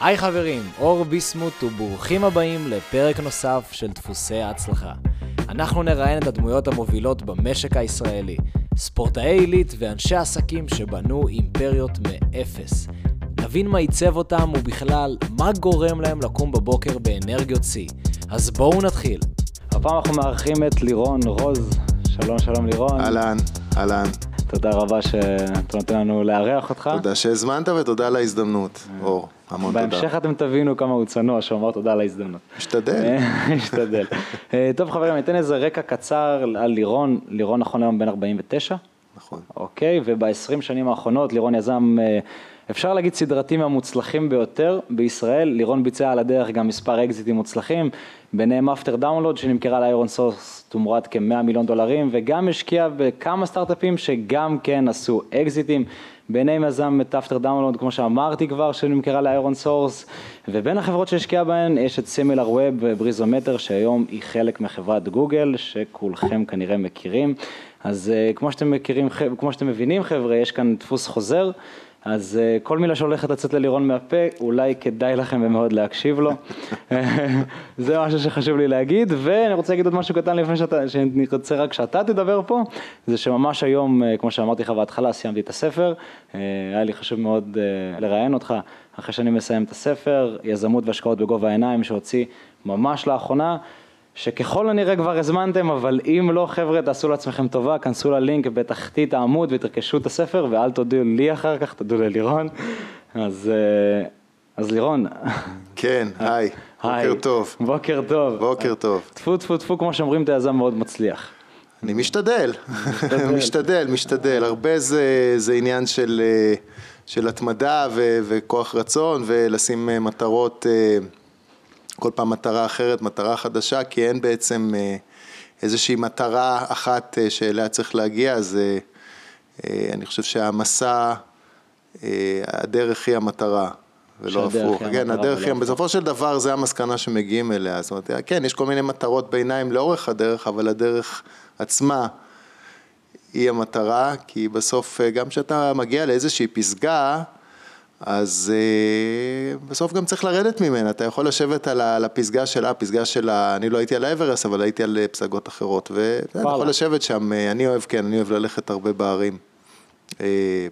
היי חברים, אור ביסמוט וברוכים הבאים לפרק נוסף של דפוסי ההצלחה. אנחנו נראיין את הדמויות המובילות במשק הישראלי, ספורטאי עילית ואנשי עסקים שבנו אימפריות מאפס. נבין מה עיצב אותם ובכלל, מה גורם להם לקום בבוקר באנרגיות שיא. אז בואו נתחיל. הפעם אנחנו מארחים את לירון רוז. שלום, שלום לירון. אהלן, אהלן. תודה רבה שאתה נותן לנו לארח אותך. תודה שהזמנת ותודה על ההזדמנות, אור. המון תודה. בהמשך אתם תבינו כמה הוא צנוע שאומר תודה על ההזדמנות. משתדל. משתדל. אה, טוב חברים, אני אתן איזה רקע קצר על לירון. לירון נכון היום בן 49. נכון. אוקיי, וב-20 שנים האחרונות לירון יזם, אה, אפשר להגיד סדרתי מהמוצלחים ביותר בישראל. לירון ביצע על הדרך גם מספר אקזיטים מוצלחים, ביניהם אפטר דאונלוד שנמכרה לאיירון סורס תמורת כ-100 מיליון דולרים, וגם השקיע בכמה סטארט-אפים שגם כן עשו אקזיטים. ביניהם יזם את אפטר דאונלוד, כמו שאמרתי כבר, שנמכרה לאיירון סורס, ובין החברות שהשקיע בהן יש את סימילר ווב ובריזומטר, שהיום היא חלק מחברת גוגל, שכולכם כנראה מכירים. אז אה, כמו שאתם מכירים, כמו שאתם מבינים חבר'ה, יש כאן דפוס חוזר. אז אה, כל מילה שהולכת לצאת ללירון מהפה, אולי כדאי לכם מאוד להקשיב לו. זה משהו שחשוב לי להגיד, ואני רוצה להגיד עוד משהו קטן לפני שאתה, שאני רוצה רק שאתה תדבר פה, זה שממש היום, uh, כמו שאמרתי לך בהתחלה, סיימתי את הספר, uh, היה לי חשוב מאוד uh, לראיין אותך, אחרי שאני מסיים את הספר, יזמות והשקעות בגובה העיניים, שהוציא ממש לאחרונה. שככל הנראה כבר הזמנתם, אבל אם לא, חבר'ה, תעשו לעצמכם טובה, כנסו ללינק בתחתית העמוד ותרכשו את הספר, ואל תודיעו לי אחר כך, תודו ללירון. אז, אה, אז לירון. כן, היי, בוקר טוב. בוקר טוב. בוקר טוב. טפו טפו טפו, כמו שאומרים, אתה יזם מאוד מצליח. אני משתדל, משתדל, משתדל. הרבה זה, זה עניין של, אה, של התמדה ו, וכוח רצון, ולשים אה, מטרות כל פעם מטרה אחרת, מטרה חדשה, כי אין בעצם אה, איזושהי מטרה אחת אה, שאליה צריך להגיע, אז אה, אני חושב שהמסע, הדרך היא המטרה. ולא הפוך, כן, הדרך היא, בסופו של דבר זה המסקנה שמגיעים אליה, זאת אומרת, כן, יש כל מיני מטרות ביניים לאורך הדרך, אבל הדרך עצמה היא המטרה, כי בסוף גם כשאתה מגיע לאיזושהי פסגה, אז uh, בסוף גם צריך לרדת ממנה, אתה יכול לשבת על הפסגה שלה, הפסגה שלה, אני לא הייתי על האברס, אבל הייתי על אה, פסגות אחרות, ואני יכול לשבת שם, uh, אני אוהב, כן, אני אוהב ללכת הרבה בערים.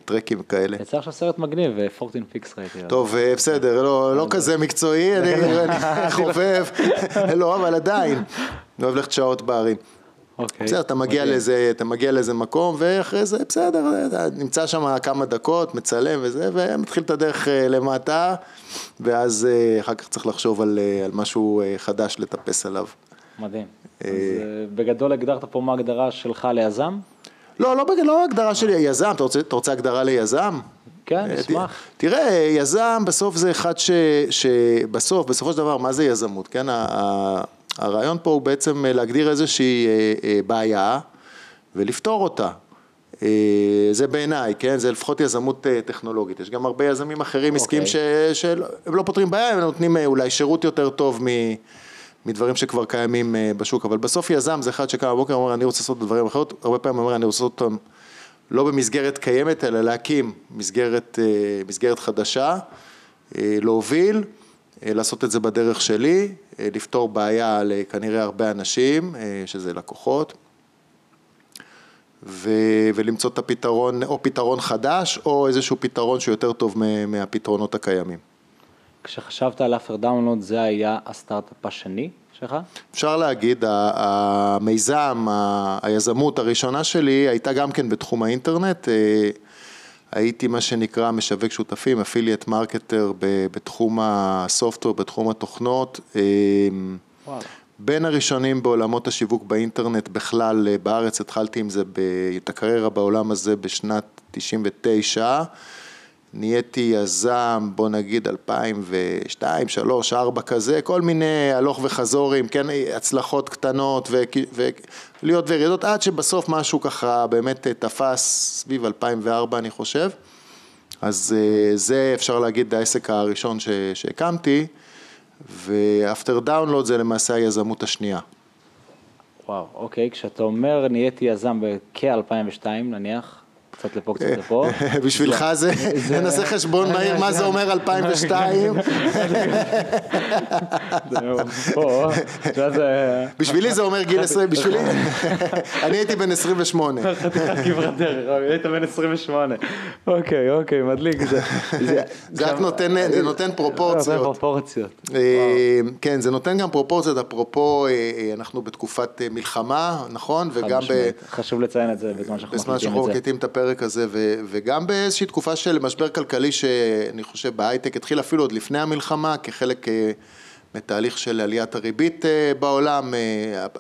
טרקים כאלה. יצא עכשיו סרט מגניב, פורטין פיקס ראיתי. טוב, בסדר, לא, לא כזה מקצועי, אני חובב, לא, אבל עדיין, אני אוהב ללכת שעות בערים. אוקיי. בסדר, אתה מגיע לאיזה, אתה מגיע לאיזה מקום, ואחרי זה, בסדר, נמצא שם כמה דקות, מצלם וזה, ומתחיל את הדרך אה, למטה, ואז אה, אחר כך צריך לחשוב על, אה, על משהו חדש לטפס עליו. מדהים. אז בגדול הגדרת פה מה ההגדרה שלך ליזם? לא, לא, לא הגדרה שלי, יזם, אתה רוצה, אתה רוצה הגדרה ליזם? כן, אשמח. תראה, יזם בסוף זה אחד ש, שבסוף, בסופו של דבר, מה זה יזמות, כן? הרעיון פה הוא בעצם אה, להגדיר איזושהי אה, אה, בעיה ולפתור אותה. זה בעיניי, כן? זה לפחות יזמות טכנולוגית. יש גם הרבה יזמים אחרים okay. עסקיים אוקיי. שהם לא פותרים בעיה, הם נותנים אולי שירות יותר טוב מ... מדברים שכבר קיימים בשוק, אבל בסוף יזם זה אחד שקם בבוקר ואומר אני רוצה לעשות דברים אחרות, הרבה פעמים אומר אני רוצה לעשות אותם לא במסגרת קיימת אלא להקים מסגרת, מסגרת חדשה, להוביל לעשות את זה בדרך שלי, לפתור בעיה לכנראה הרבה אנשים, אה, שזה לקוחות, ו- ולמצוא את הפתרון, או פתרון חדש, או איזשהו פתרון שהוא יותר טוב מהפתרונות הקיימים. כשחשבת על אפר דאונלוד זה היה הסטארט-אפ השני שלך? אפשר להגיד, המיזם, היזמות הראשונה שלי הייתה גם כן בתחום האינטרנט. הייתי מה שנקרא משווק שותפים, affiliate marketer בתחום הסופטוור, בתחום התוכנות. אמ, וואו. בין הראשונים בעולמות השיווק באינטרנט בכלל אה, בארץ, התחלתי עם זה, את הקריירה בעולם הזה בשנת 99. נהייתי יזם, בוא נגיד 2002, 3, 4 כזה, כל מיני הלוך וחזורים, כן, הצלחות קטנות ועליות וירידות, עד שבסוף משהו ככה באמת תפס סביב 2004 אני חושב. אז אה, זה אפשר להגיד העסק הראשון שהקמתי, ואפטר דאונלוד זה למעשה היזמות השנייה. וואו, אוקיי, כשאתה אומר נהייתי יזם בכ-2002 נניח, קצת לפה, קצת לפה. בשבילך זה, נעשה חשבון מהיר, מה זה אומר 2002? בשבילי זה אומר גיל 20, בשבילי, אני הייתי בן 28. חתיכת כברת דרך, היית בן 28. אוקיי, אוקיי, מדליק. זה רק נותן פרופורציות. אה, כן, זה נותן גם פרופורציות, אפרופו, אה, אה, אנחנו בתקופת מלחמה, נכון? וגם ב... חשוב לציין את זה בזמן שאנחנו מקליטים את הפרק הזה, וגם באיזושהי תקופה של משבר כלכלי שאני חושב בהייטק התחיל אפילו עוד לפני המלחמה, כחלק מתהליך של עליית הריבית בעולם,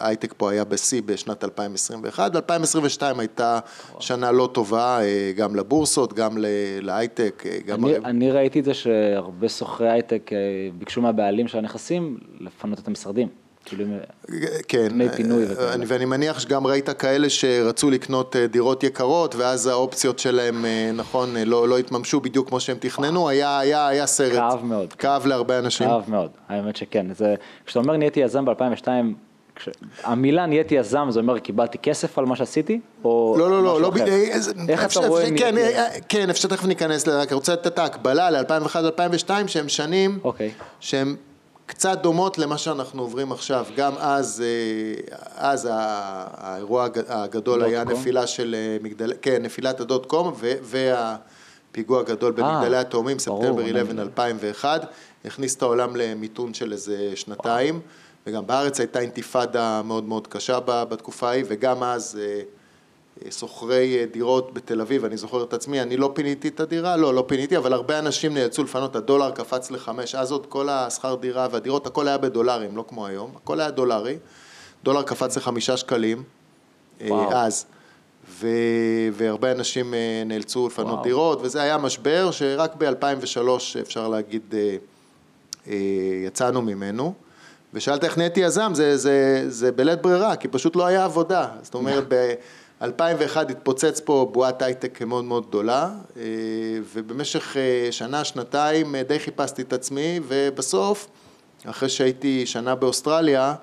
ההייטק פה היה בשיא בשנת 2021, ו-2022 הייתה שנה לא טובה גם לבורסות, גם להייטק. גם אני, אני ראיתי את זה שהרבה סוחרי הייטק ביקשו מהבעלים של הנכסים לפנות את המשרדים. כאילו כן, דמי פינוי וכאלה. ואני מניח שגם ראית כאלה שרצו לקנות אה, דירות יקרות, ואז האופציות שלהם, אה, נכון, אה, לא, לא התממשו בדיוק כמו שהם תכננו, היה, היה, היה סרט. כאב מאוד. כאב להרבה אנשים. כאב מאוד, האמת שכן. זה, כשאתה אומר נהייתי יזם ב-2002, כש... המילה נהייתי יזם, זה אומר קיבלתי כסף על מה שעשיתי? או לא, לא, לא, לא, ב... איך אתה רואה כן, כן, אפשר תכף ניכנס, רק רוצה לתת את ההקבלה ל-2001-2002, שהם שנים, אוקיי. שהם קצת דומות למה שאנחנו עוברים עכשיו, גם אז, אה, אז האירוע הגדול היה נפילה של אה, מגדל, כן, נפילת הדוט קום והפיגוע הגדול במגדלי התאומים, ספטמבר 11 2001, הכניס את העולם למיתון של איזה שנתיים, וגם בארץ הייתה אינתיפאדה מאוד מאוד קשה בתקופה ההיא, וגם אז אה, סוחרי דירות בתל אביב, אני זוכר את עצמי, אני לא פיניתי את הדירה, לא, לא פיניתי, אבל הרבה אנשים נאלצו לפנות, הדולר קפץ לחמש, אז עוד כל השכר דירה והדירות, הכל היה בדולרים, לא כמו היום, הכל היה דולרי, דולר קפץ לחמישה שקלים, אה, וואו. אז, ו, והרבה אנשים אה, נאלצו לפנות וואו. דירות, וזה היה משבר שרק ב-2003, אפשר להגיד, אה, יצאנו ממנו. ושאלת איך נהייתי יזם, זה, זה, זה בלית ברירה, כי פשוט לא היה עבודה. זאת אומרת, ב... 2001 התפוצץ פה בועת הייטק מאוד מאוד גדולה, אה, ובמשך אה, שנה, שנתיים אה, די חיפשתי את עצמי, ובסוף, אחרי שהייתי שנה באוסטרליה,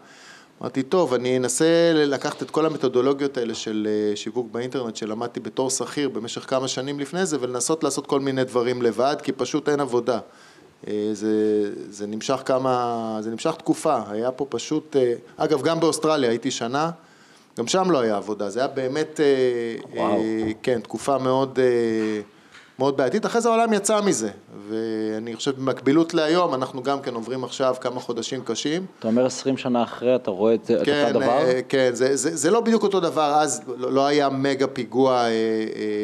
אמרתי, טוב, אני אנסה לקחת את כל המתודולוגיות האלה של שיווק באינטרנט שלמדתי בתור שכיר במשך כמה שנים לפני זה, ולנסות לעשות כל מיני דברים לבד, כי פשוט אין עבודה. זה, זה נמשך כמה, זה נמשך תקופה, היה פה פשוט, אגב, גם באוסטרליה הייתי שנה, גם שם לא היה עבודה, זה היה באמת, אה, וואו. אה, כן, תקופה מאוד, אה, מאוד בעייתית. אחרי זה העולם יצא מזה, ואני חושב במקבילות להיום, אנחנו גם כן עוברים עכשיו כמה חודשים קשים. אתה אומר 20 שנה אחרי, אתה רואה את, כן, את אותו דבר? כן, זה, זה, זה לא בדיוק אותו דבר, אז לא, לא היה מגה פיגוע אה,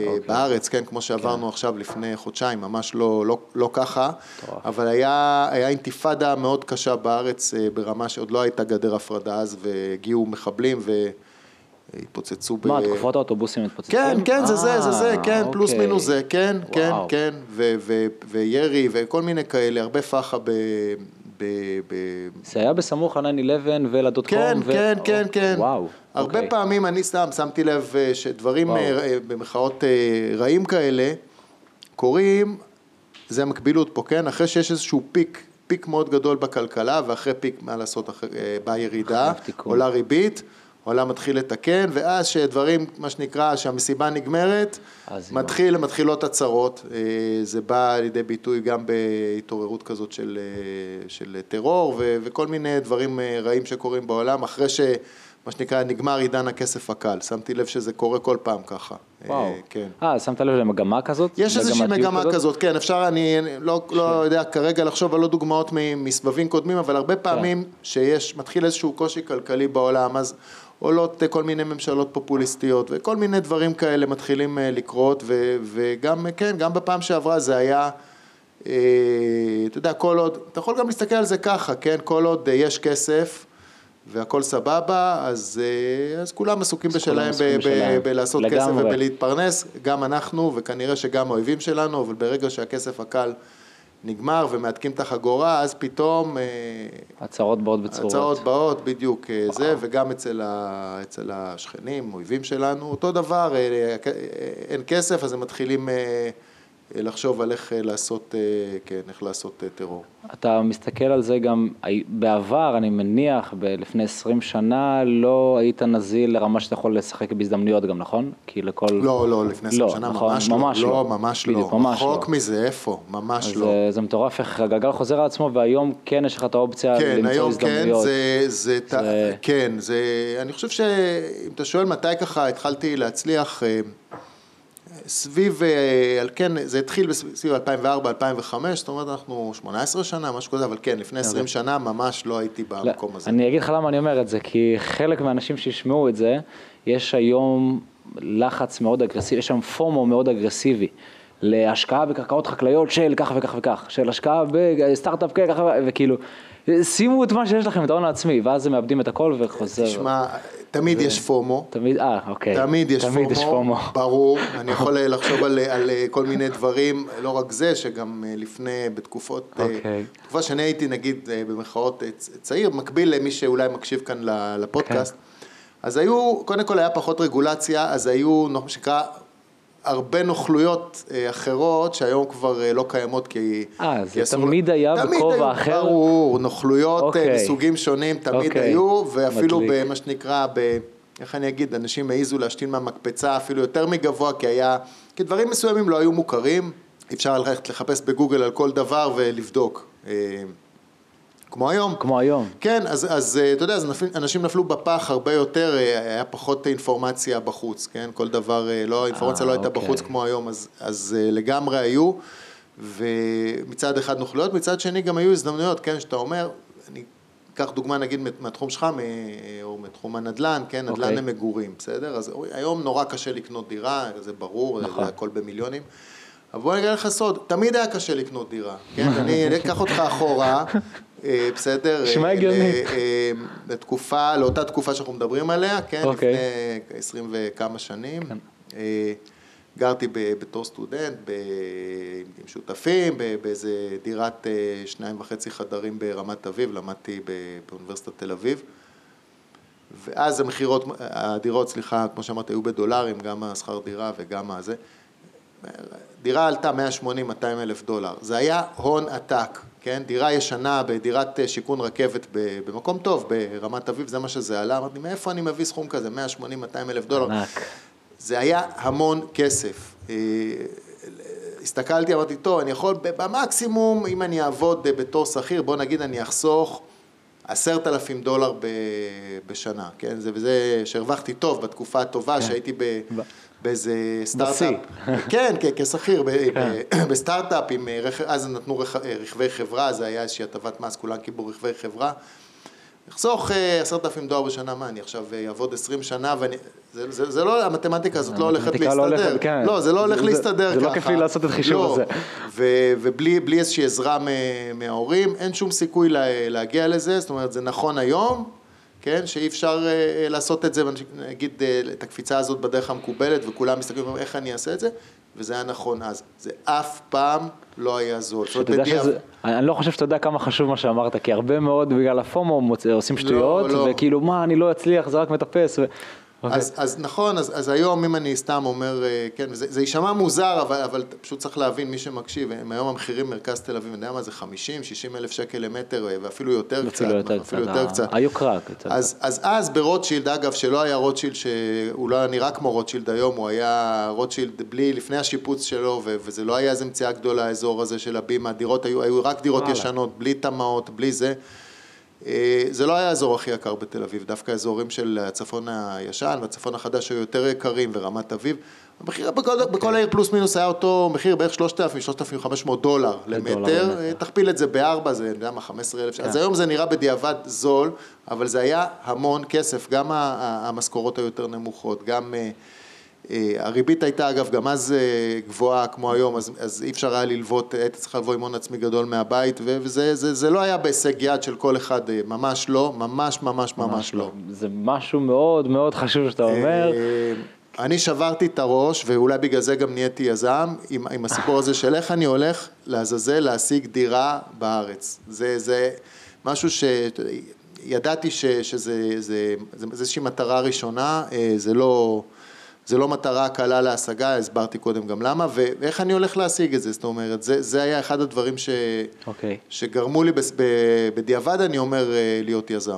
אוקיי. בארץ, כן, כמו שעברנו כן. עכשיו לפני חודשיים, ממש לא, לא, לא ככה, טוב. אבל היה, היה אינתיפאדה מאוד קשה בארץ, ברמה שעוד לא הייתה גדר הפרדה אז, והגיעו מחבלים ו... התפוצצו ב... מה, תקופות האוטובוסים התפוצצו? כן, כן, זה זה, זה זה, כן, פלוס אוקיי. מינוס זה, כן, כן, כן, וירי וכל מיני כאלה, הרבה פחה ב... זה היה בסמוך ל-9-11 ולדוט קום. כן, כן, כן, כן. וואו. הרבה אוקיי. פעמים אני סתם שמתי לב אה, שדברים אה, אה, במחאות רעים כאלה קורים, זה המקבילות פה, כן? אחרי שיש איזשהו פיק, פיק מאוד גדול בכלכלה, ואחרי פיק, מה לעשות, באה ירידה, עולה ריבית. העולם מתחיל לתקן, ואז שדברים, מה שנקרא, שהמסיבה נגמרת, מתחיל, מתחילות הצהרות, אה, זה בא לידי ביטוי גם בהתעוררות כזאת של, אה, של טרור ו, וכל מיני דברים אה, רעים שקורים בעולם, אחרי ש... מה שנקרא, נגמר עידן הכסף הקל. שמתי לב שזה קורה כל פעם ככה. וואו. כן. אה, שמת לב למגמה כזאת? יש איזושהי מגמה כזאת? כזאת, כן, אפשר, אני לא, לא יודע כרגע לחשוב על עוד דוגמאות מסבבים קודמים, אבל הרבה פעמים כן. שיש, מתחיל איזשהו קושי כלכלי בעולם, אז עולות כל מיני ממשלות פופוליסטיות וכל מיני דברים כאלה מתחילים אה, לקרות ו, וגם, כן, גם בפעם שעברה זה היה, אה, אתה יודע, כל עוד, אתה יכול גם להסתכל על זה ככה, כן, כל עוד אה, יש כסף והכל סבבה, אז, אז כולם עסוקים בשלהם בלעשות כסף ובלהתפרנס, גם אנחנו וכנראה שגם האויבים שלנו, אבל ברגע שהכסף הקל נגמר ומהדקים את החגורה, אז פתאום... אה, הצהרות באות בצרורות. הצהרות באות, בדיוק אה, זה, וגם אצל, ה, אצל השכנים, אויבים שלנו, אותו דבר, אה, אין כסף, אז הם מתחילים לחשוב על איך לעשות, כן, איך לעשות טרור. אתה מסתכל על זה גם, בעבר, אני מניח, לפני 20 שנה, לא היית נזיל לרמה שאתה יכול לשחק בהזדמנויות גם, נכון? כי לכל... לא, לא, לפני 20 לא, שנה נכון, ממש, ממש לא. לא, ממש לא. בדיוק, ממש רחוק לא. מזה, איפה? ממש לא. זה, זה מטורף איך הגלגל חוזר על עצמו, והיום כן יש לך את האופציה כן, למצוא היום הזדמנויות. כן, זה, זה, זה... כן, זה... אני חושב שאם אתה שואל מתי ככה התחלתי להצליח... סביב, אה, על כן, זה התחיל סביב 2004-2005, זאת אומרת אנחנו 18 שנה, משהו כזה, אבל כן, לפני 20 שנה ממש לא הייתי במקום הזה. אני אגיד לך למה אני אומר את זה, כי חלק מהאנשים שישמעו את זה, יש היום לחץ מאוד אגרסיבי, יש שם פומו מאוד אגרסיבי. להשקעה בקרקעות חקלאיות של כך וכך וכך, של השקעה בסטארט-אפ ככה וכאילו, שימו את מה שיש לכם, את ההון העצמי, ואז הם מאבדים את הכל וחוזר. תשמע, תמיד ו... יש פומו. תמיד, אה, אוקיי. תמיד יש תמיד פומו, יש פומו, ברור. אני יכול לחשוב על, על כל מיני דברים, לא רק זה, שגם לפני, בתקופות, אוקיי. תקופה שאני הייתי נגיד במחאות צעיר, מקביל למי שאולי מקשיב כאן לפודקאסט. כן. אז היו, קודם כל היה פחות רגולציה, אז היו, מה שנקרא, הרבה נוכלויות אה, אחרות שהיום כבר אה, לא קיימות כי... אה, זה כי תמיד היה בכובע אחר? ברור, נוכלויות אוקיי. מסוגים שונים תמיד אוקיי. היו, ואפילו במה שנקרא, ב... איך אני אגיד, אנשים העזו להשתין מהמקפצה אפילו יותר מגבוה, כי היה, כי דברים מסוימים לא היו מוכרים, אפשר ללכת לחפש בגוגל על כל דבר ולבדוק. כמו היום. כמו היום. כן, אז, אז אה, אתה יודע, אז אנשים נפלו בפח הרבה יותר, אה, היה פחות אינפורמציה בחוץ, כן? כל דבר, אה, לא, האינפורמציה לא הייתה אוקיי. בחוץ כמו היום, אז, אז לגמרי היו, ומצד אחד נוכלויות, מצד שני גם היו הזדמנויות, כן, שאתה אומר, אני אקח דוגמה נגיד מהתחום שלך, או מתחום הנדל"ן, כן, נדל"ן אוקיי. למגורים, בסדר? אז היום נורא קשה לקנות דירה, זה ברור, נכון. זה הכל במיליונים. אבל בוא נגיד לך סוד, תמיד היה קשה לקנות דירה, כן? אני אקח אותך אחורה, בסדר? נשמע אה, הגיוני. אה, לתקופה, לאותה תקופה שאנחנו מדברים עליה, כן? אוקיי. לפני עשרים וכמה שנים. כן. גרתי בתור סטודנט, עם שותפים, באיזה דירת שניים וחצי חדרים ברמת אביב, למדתי באוניברסיטת תל אביב. ואז המכירות, הדירות, סליחה, כמו שאמרתי, היו בדולרים, גם השכר דירה וגם הזה. דירה עלתה 180-200 אלף דולר, זה היה הון עתק, כן? דירה ישנה בדירת אה, שיכון רכבת במקום טוב, ברמת אביב, זה מה שזה עלה, אמרתי, מאיפה אני מביא סכום כזה, 180-200 אלף דולר? ענק. זה היה המון כסף. אה, הסתכלתי, אמרתי, טוב, אני יכול במקסימום, אם אני אעבוד בתור שכיר, בוא נגיד אני אחסוך עשרת אלפים דולר בשנה, כן? זה וזה שהרווחתי טוב בתקופה הטובה כן. שהייתי ב... באיזה סטארט-אפ, כן, כן, כשכיר. בסטארט-אפ, אז נתנו רכבי חברה, זה היה איזושהי הטבת מס, כולם קיבלו רכבי חברה. אחסוך אה, עשרת אלפים דולר בשנה, מה, אני עכשיו אה, אעבוד עשרים שנה ואני... זה, זה, זה לא, המתמטיקה הזאת לא הולכת לא להסתדר. לא, הולכת, כן. לא, זה לא הולך זה, להסתדר זה ככה. זה לא כיף לי לעשות את החישוב לא. הזה. ו, ובלי איזושהי עזרה מההורים, אין שום סיכוי לה, להגיע לזה, זאת אומרת, זה נכון היום, כן, שאי אפשר uh, לעשות את זה, נגיד uh, את הקפיצה הזאת בדרך המקובלת וכולם מסתכלים איך אני אעשה את זה, וזה היה נכון אז. זה אף פעם לא היה זול. אני לא חושב שאתה יודע כמה חשוב מה שאמרת, כי הרבה מאוד בגלל הפומו עושים לא, שטויות, לא, לא. וכאילו מה, אני לא אצליח, זה רק מטפס. Okay. אוקיי. אז, אז נכון, אז, אז היום אם אני סתם אומר, אה, כן, זה, זה יישמע מוזר, אבל, אבל פשוט צריך להבין, מי שמקשיב, הם היום המחירים מרכז תל אביב, אני יודע מה זה, 50, 60 אלף שקל למטר, אה, ואפילו יותר קצת, יותר אפילו יותר קצת. היוקרה קצת. אז, אז אז ברוטשילד, אגב, שלא היה רוטשילד, שהוא לא היה נראה כמו רוטשילד היום, הוא היה רוטשילד בלי, לפני השיפוץ שלו, ו, וזה לא היה איזה מציאה גדולה, האזור הזה של הבימה, הדירות היו, היו רק דירות ישנות, בלי תמ"אות, בלי זה. אה, זה לא היה האזור הכי יקר בתל אביב, דווקא האזורים של הצפון הישן והצפון החדש היו יותר יקרים ורמת אביב. המחיר בכל, okay. בכל אוקיי. העיר פלוס מינוס היה אותו מחיר בערך 3,000-3,500 דולר למטר, תכפיל את זה בארבע, זה, אני יודע מה, 15,000 שקל, אז היום זה נראה בדיעבד זול, אבל זה היה המון כסף, גם המשכורות היו יותר נמוכות, גם... Uh, אה, הריבית הייתה אגב גם אז אה, גבוהה כמו היום, אז, אז אי אפשר היה ללוות, היית צריך לבוא עם הון עצמי גדול מהבית, וזה זה, זה לא היה בהישג יד של כל אחד, אה, ממש לא, ממש ממש ממש, לא. לא. זה משהו מאוד מאוד חשוב שאתה אומר. אני שברתי את הראש, ואולי בגלל זה גם נהייתי יזם, עם, עם הסיפור הזה של איך אני הולך לעזאזל להשיג דירה בארץ. זה, זה משהו שידעתי שזה זה, זה, זה, זה איזושהי מטרה ראשונה, זה לא... זה לא מטרה קלה להשגה, הסברתי קודם גם למה, ואיך אני הולך להשיג את זה, זאת אומרת, זה, זה היה אחד הדברים ש, אוקיי. שגרמו לי, בס- ב, בדיעבד אני אומר, אה, להיות יזם.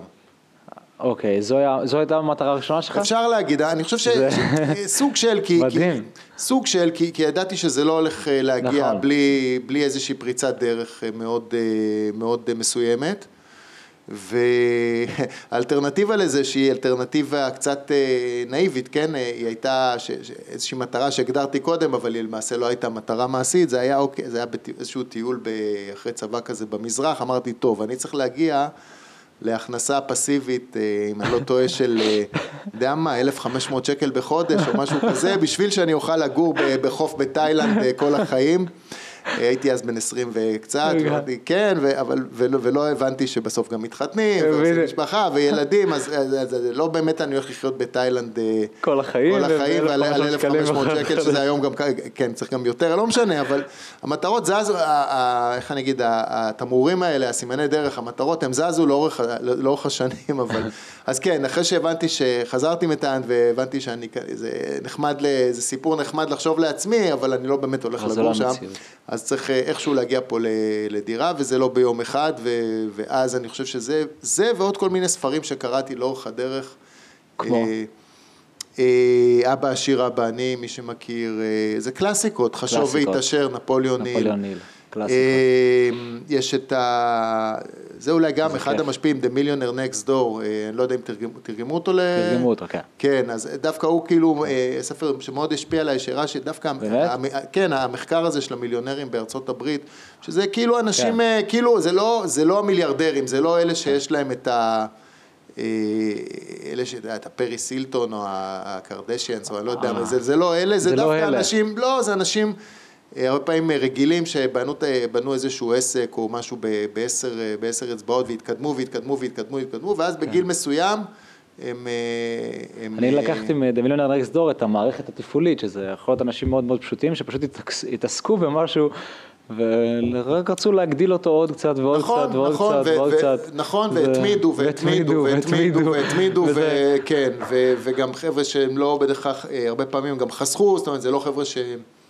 אוקיי, זו, היה, זו הייתה המטרה הראשונה שלך? אפשר להגיד, אני חושב ש... זה- ש- סוג של, כי... כי, סוג של, כי, כי ידעתי שזה לא הולך אה, להגיע נכון. בלי, בלי איזושהי פריצת דרך אה, מאוד, אה, מאוד אה, מסוימת. והאלטרנטיבה לזה שהיא אלטרנטיבה קצת אה, נאיבית, כן, אה, היא הייתה ש, איזושהי מטרה שהגדרתי קודם, אבל היא למעשה לא הייתה מטרה מעשית, זה היה, אוקיי, זה היה בטי- איזשהו טיול ב, אחרי צבא כזה במזרח, אמרתי, טוב, אני צריך להגיע להכנסה פסיבית, אה, אם אני לא טועה, של, אה, יודע מה, 1,500 שקל בחודש או משהו כזה, בשביל שאני אוכל לגור בחוף בתאילנד אה, כל החיים. אה, הייתי אז בן 20 וקצת, רגע. אמרתי, כן, ו- אבל, ולא, ולא הבנתי שבסוף גם מתחתנים, ועושים. משפחה וילדים, אז, אז, אז, אז לא באמת אני הולך לחיות בתאילנד אה, כל החיים, כל החיים, על 1,500 1,500 שקלים שקל. שזה היום גם, כן, צריך גם יותר, לא משנה, אבל המטרות זזו, איך אני אגיד, התמרורים האלה, הסימני דרך, המטרות, הם זזו לאורך, לאורך השנים, אבל, אז כן, אחרי שהבנתי שחזרתי מתאילנד והבנתי שאני, זה נחמד, זה סיפור נחמד לחשוב לעצמי, אבל אני לא באמת הולך לגור שם. אז צריך אה, איכשהו להגיע פה לדירה, וזה לא ביום אחד, ו- ואז אני חושב שזה, זה ועוד כל מיני ספרים שקראתי לאורך הדרך. כמו? אה, אה, אבא עשיר אבא עני, מי שמכיר, אה, זה קלאסיקות, חשוב קלאסיקות. והתעשר, נפוליאון ניל. נפוליאון ניל, קלאסיקה. אה, יש את ה... זה אולי גם אחד. המשפיעים, The Millionaire Next Door, אה, אני לא יודע אם תרגמו, אותו ל... תרגמו אותו, כן. כן, אז דווקא הוא כאילו, אה, ספר שמאוד השפיע עליי, שהראה שדווקא, באמת? כן, המחקר הזה של המיליונרים בארצות הברית, שזה כאילו אנשים, כן. אה, כאילו, זה לא, זה לא המיליארדרים, זה לא אלה שיש להם את ה... אלה ש... את הפרי סילטון או הקרדשיאנס או אני לא יודע זה, לא אלה, זה, לא דווקא. אנשים, לא, זה אנשים הרבה פעמים אה, רגילים שבנו איזשהו עסק או משהו בעשר, אה, בעשר אצבעות והתקדמו והתקדמו והתקדמו והתקדמו ואז בגיל מסוים הם... אה, הם אני אה, לקחתי Millionaire Next Door את המערכת התפעולית, שזה יכול להיות אנשים מאוד מאוד פשוטים, שפשוט התעס- התעסקו במשהו, ורק רצו להגדיל אותו עוד קצת ועוד נכון, קצת ועוד נכון, קצת ו- ועוד ו- קצת. נכון, והתמידו, והתמידו, והתמידו, והתמידו, וכן, וגם חבר'ה שהם לא בהכרח, אה, הרבה פעמים גם חסכו, זאת אומרת, זה לא חבר'ה שהם אה,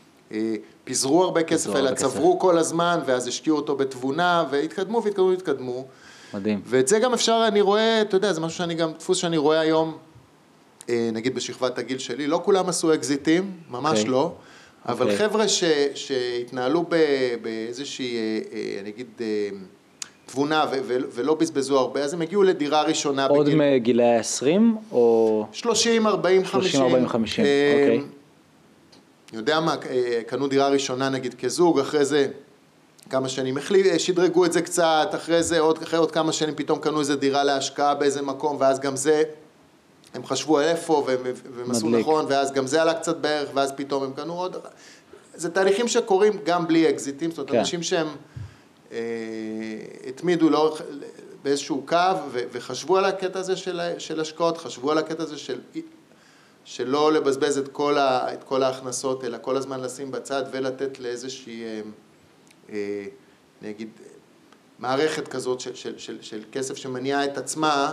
פיזרו הרבה כסף, אלא. צברו כל הזמן, ואז השקיעו אותו בתבונה, והתקדמו והתקדמו והתקדמו. מדהים. ואת זה גם אפשר, אני רואה, אתה יודע, זה משהו שאני גם, דפוס שאני רואה היום, אה, נגיד בשכבת הגיל שלי, לא כולם עשו אקזיטים, ממש אוקיי. לא, אבל אוקיי. חבר'ה ש, שהתנהלו באיזושהי, אה, אה, אני אגיד, אה, תבונה ו, ו, ולא בזבזו הרבה, אז הם הגיעו לדירה ראשונה עוד בגיל מגילאי ה-20, או... 30, 40, 50. 30, 40, 50, אה, אוקיי. אני יודע מה, אה, קנו דירה ראשונה נגיד כזוג, אחרי זה כמה שנים שדרגו את זה קצת, אחרי זה עוד, אחרי עוד כמה שנים פתאום קנו איזה דירה להשקעה באיזה מקום, ואז גם זה, הם חשבו איפה, והם, עשו. נכון, ואז גם זה עלה קצת בערך, ואז פתאום הם קנו עוד, זה תהליכים שקורים גם בלי אקזיטים, זאת אומרת, כן. אנשים שהם אה, התמידו לאורך, באיזשהו קו, ו, וחשבו על הקטע הזה של, של השקעות, חשבו על הקטע הזה של שלא לבזבז את כל, ה, את כל ההכנסות, אלא כל הזמן לשים בצד ולתת לאיזושהי, אה, אה, נגיד, מערכת כזאת של, של, של, של כסף שמניעה את עצמה,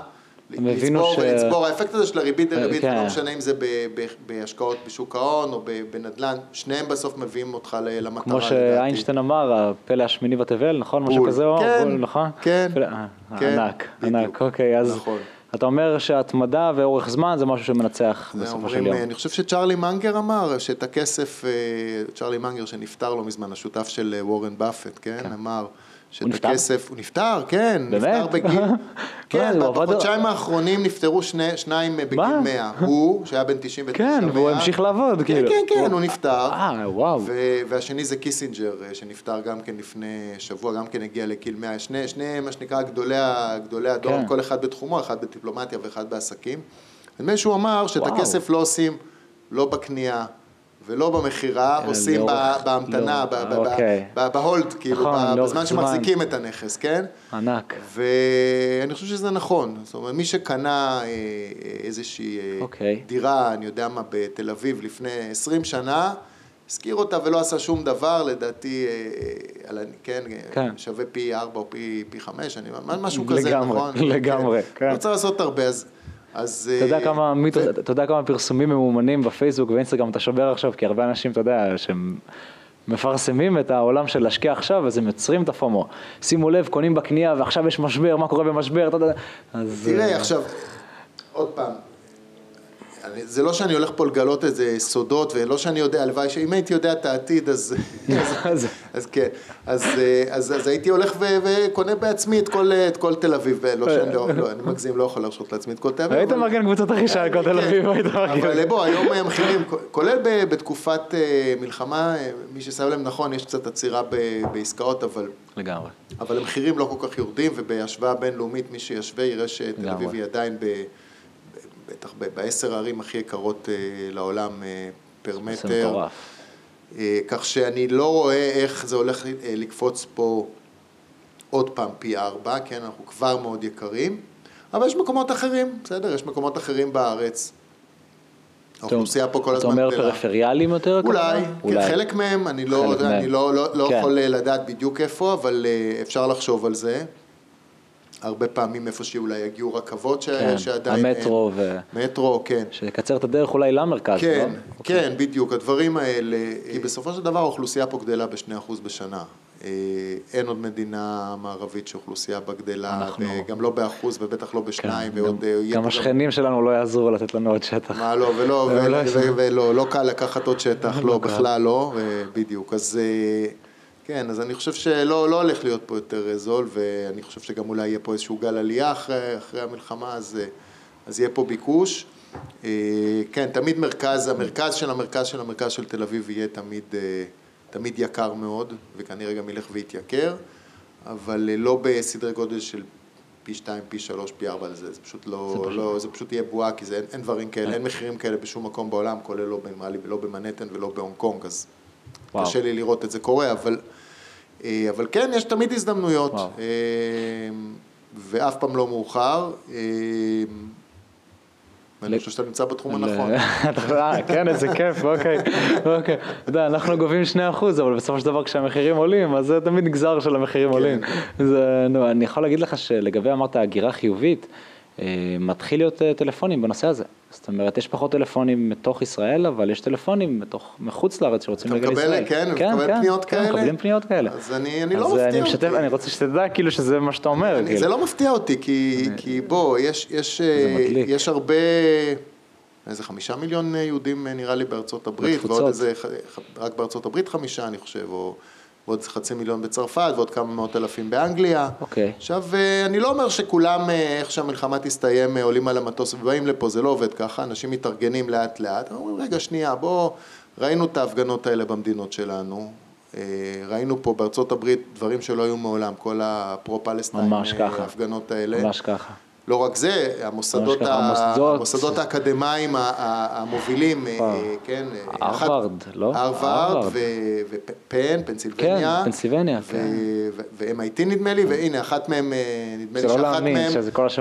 לצבור ש- ולצבור, האפקט הזה של הריבית דריבית, כן. לא משנה אם זה ב, ב, בהשקעות בשוק ההון או ב- בנדל"ן, שניהם בסוף מביאים אותך למטרה, כמו. שאיינשטיין אמר, הפלא השמיני בתבל, נכון? משהו בול. כזה, או? כן, בול, נכון? כן, פלא- אה, כן, ענק, בדיוק. ענק, אוקיי, אז נכון. אתה אומר שהתמדה ואורך זמן זה משהו שמנצח בסופו של יום. אני חושב שצ'רלי מנגר אמר שאת הכסף, אה, צ'רלי מנגר שנפטר לא מזמן, השותף של אה, וורן באפט, כן, אמר שאת? הכסף, הוא נפטר, כן, באמת? נפטר בגיל, כן, בחודשיים האחרונים נפטרו שני- שניים בגיל מה? 100, הוא, שהיה בן 99, כן, והוא 100, המשיך לעבוד, כן, כאילו. כן, כן, הוא נפטר. אה, וואו. והשני זה קיסינג'ר, אה, שנפטר גם כן לפני שבוע, גם כן הגיע לגיל 100, שני, שני מה שנקרא גדולי, הדור, כן. כל אחד בתחומו, אחד בדיפלומטיה ואחד בעסקים. נדמה שהוא אמר שאת. הכסף לא עושים לא בקנייה ולא במכירה, אלא עושים בהמתנה, אוקיי. בהולד, כאילו, נכון, בזמן זמן. שמחזיקים את הנכס, כן? ענק. ואני חושב שזה נכון, זאת אומרת, מי שקנה אה, אה, איזושהי אה, אוקיי. דירה, אני יודע מה, בתל אביב לפני 20 שנה, השכיר אותה ולא עשה שום דבר, לדעתי, אה, אה, כן, כן. שווה פי 4 או פי, פי 5, אני, משהו כזה, לגמרי, נכון? לגמרי, כן. לא צריך לעשות הרבה, אז, אז... אתה יודע אה, כמה מיתוס- ו- אתה יודע כמה פרסומים ממומנים בפייסבוק ואינסטגרם אתה שובר עכשיו, כי הרבה אנשים, אתה יודע, שהם מפרסמים את העולם של להשקיע עכשיו, אז הם יוצרים את הפומו. שימו לב, קונים בקנייה ועכשיו יש משבר, מה קורה במשבר, אתה יודע. אז... תראה, אה, עכשיו, עוד פעם, זה לא שאני הולך פה לגלות איזה סודות, ולא שאני יודע, הלוואי שאם הייתי יודע את העתיד, אז... אז- אז כן, אז, אה, אז, אז הייתי הולך ו, וקונה בעצמי את כל, את כל תל אביב, לא שאני לא, לא, אני מגזים, לא יכול להרשות לעצמי את כל תל אביב. היית אבל- מארגן קבוצת רכישה על כל תל אביב, כן. היית מארגן. אבל בוא, היום המחירים, כולל בתקופת אה, מלחמה, אה, מי ששם לב נכון, יש קצת עצירה ב- בעסקאות, אבל לגמרי. אבל המחירים לא כל כך יורדים, ובהשוואה בינלאומית, מי שישווה יראה שתל. אביב היא עדיין ב... בטח בעשר הערים הכי יקרות אה, לעולם אה, פר מטר. אה, כך שאני לא רואה איך זה הולך לקפוץ פה עוד פעם פי ארבע, כן, אנחנו כבר מאוד יקרים, אבל יש מקומות אחרים, בסדר, יש מקומות אחרים בארץ. האוכלוסייה פה כל אתה הזמן אומר גדלה. פריפריאליים יותר? אולי, ככה? כן, חלק מהם, אני לא. אני לא, לא, לא כן. יכול לדעת בדיוק איפה, אבל אפשר לחשוב על זה. הרבה פעמים איפה שאולי יגיעו רכבות ש... כן, שעדיין... המטרו ו... אין. מטרו, כן. שיקצר את הדרך אולי למרכז, כן, לא? כן, בדיוק, הדברים האלה, כי בסופו של דבר האוכלוסייה פה גדלה ב-2% בשנה. אה, אין עוד מדינה מערבית שאוכלוסייה בה גדלה, אנחנו- גם לא באחוז ובטח לא בשניים, כן, ועוד... גם- אה, גם השכנים שלנו לא יעזרו לתת לנו עוד שטח. מה לא, ולא, הם ו- לא ו- יעשו. ולא, לא קל לקחת עוד שטח, לא לא. בכלל לא, אה, בדיוק. אז כן, אז אני חושב שלא לא הולך להיות פה יותר אה, זול, ואני חושב שגם אולי יהיה פה איזשהו גל עלייה אחרי, אחרי המלחמה, אז, אה, אז יהיה פה ביקוש. אה, כן, תמיד מרכז, המרכז של המרכז של המרכז של תל אביב יהיה תמיד, תמיד יקר מאוד, וכנראה גם ילך ויתייקר, אבל לא בסדרי גודל של פי שתיים, פי שלוש, פי ארבע, זה, זה פשוט לא, זה פשוט- לא, זה פשוט יהיה בועה, כי זה, אין, אין דברים כאלה, אין מחירים כאלה בשום מקום בעולם, כולל לא, נראה לי, לא במנהטן ולא בהונג קונג, אז וואו. קשה לי לראות את זה קורה, אבל, אבל כן, יש תמיד הזדמנויות, וואו. אה, ואף פעם לא מאוחר. אה, ואני חושב שאתה נמצא בתחום הנכון. אה, כן, איזה כיף, אוקיי, אוקיי. אתה יודע, אנחנו גובים 2%, אבל בסופו של דבר כשהמחירים עולים, אז זה תמיד נגזר של המחירים עולים. זה, נו, אני יכול להגיד לך שלגבי, אמרת, הגירה חיובית, אה, מתחיל להיות אה, טלפונים בנושא הזה. זאת אומרת, יש פחות טלפונים מתוך ישראל, אבל יש טלפונים מתוך, מחוץ לארץ שרוצים אתה להגיע לישראל. מקבל, כן, מקבל פניות כן, כאלה? מקבלים פניות כאלה. אז אני- אני לא אז מפתיע אני משתף, אותי. אני רוצה שתדע כאילו שזה מה שאתה אומר. אני, כאילו. זה לא מפתיע אותי, כי, כי בוא, יש, יש, אה. יש הרבה, איזה חמישה מיליון אה, יהודים אה, נראה לי בארצות הברית, בתפוצות. ועוד איזה, רק בארצות הברית חמישה אני חושב, או ועוד חצי מיליון בצרפת, ועוד כמה מאות אלפים באנגליה. אוקיי. עכשיו, אה, אני לא אומר שכולם, אה, איך שהמלחמה תסתיים, אה, עולים על המטוס ובאים לפה, זה לא עובד ככה, אנשים מתארגנים לאט לאט, אומרים, רגע, שנייה, בוא, ראינו את ההפגנות האלה במדינות שלנו, ראינו פה בארצות הברית דברים שלא היו מעולם, כל הפרו-פלסטיין. ההפגנות האלה. ממש ככה. לא רק זה, המוסדות, ה... המוסדות. המוסדות האקדמיים המובילים, אה, וואו. כן, אה, הרווארד, לא? הרווארד. ופן, פנסילבניה, כן, פנסילבניה, ו- כן. ו-MIT נדמה לי, והנה אחת מהם, אה, נדמה לי שאחת מהם,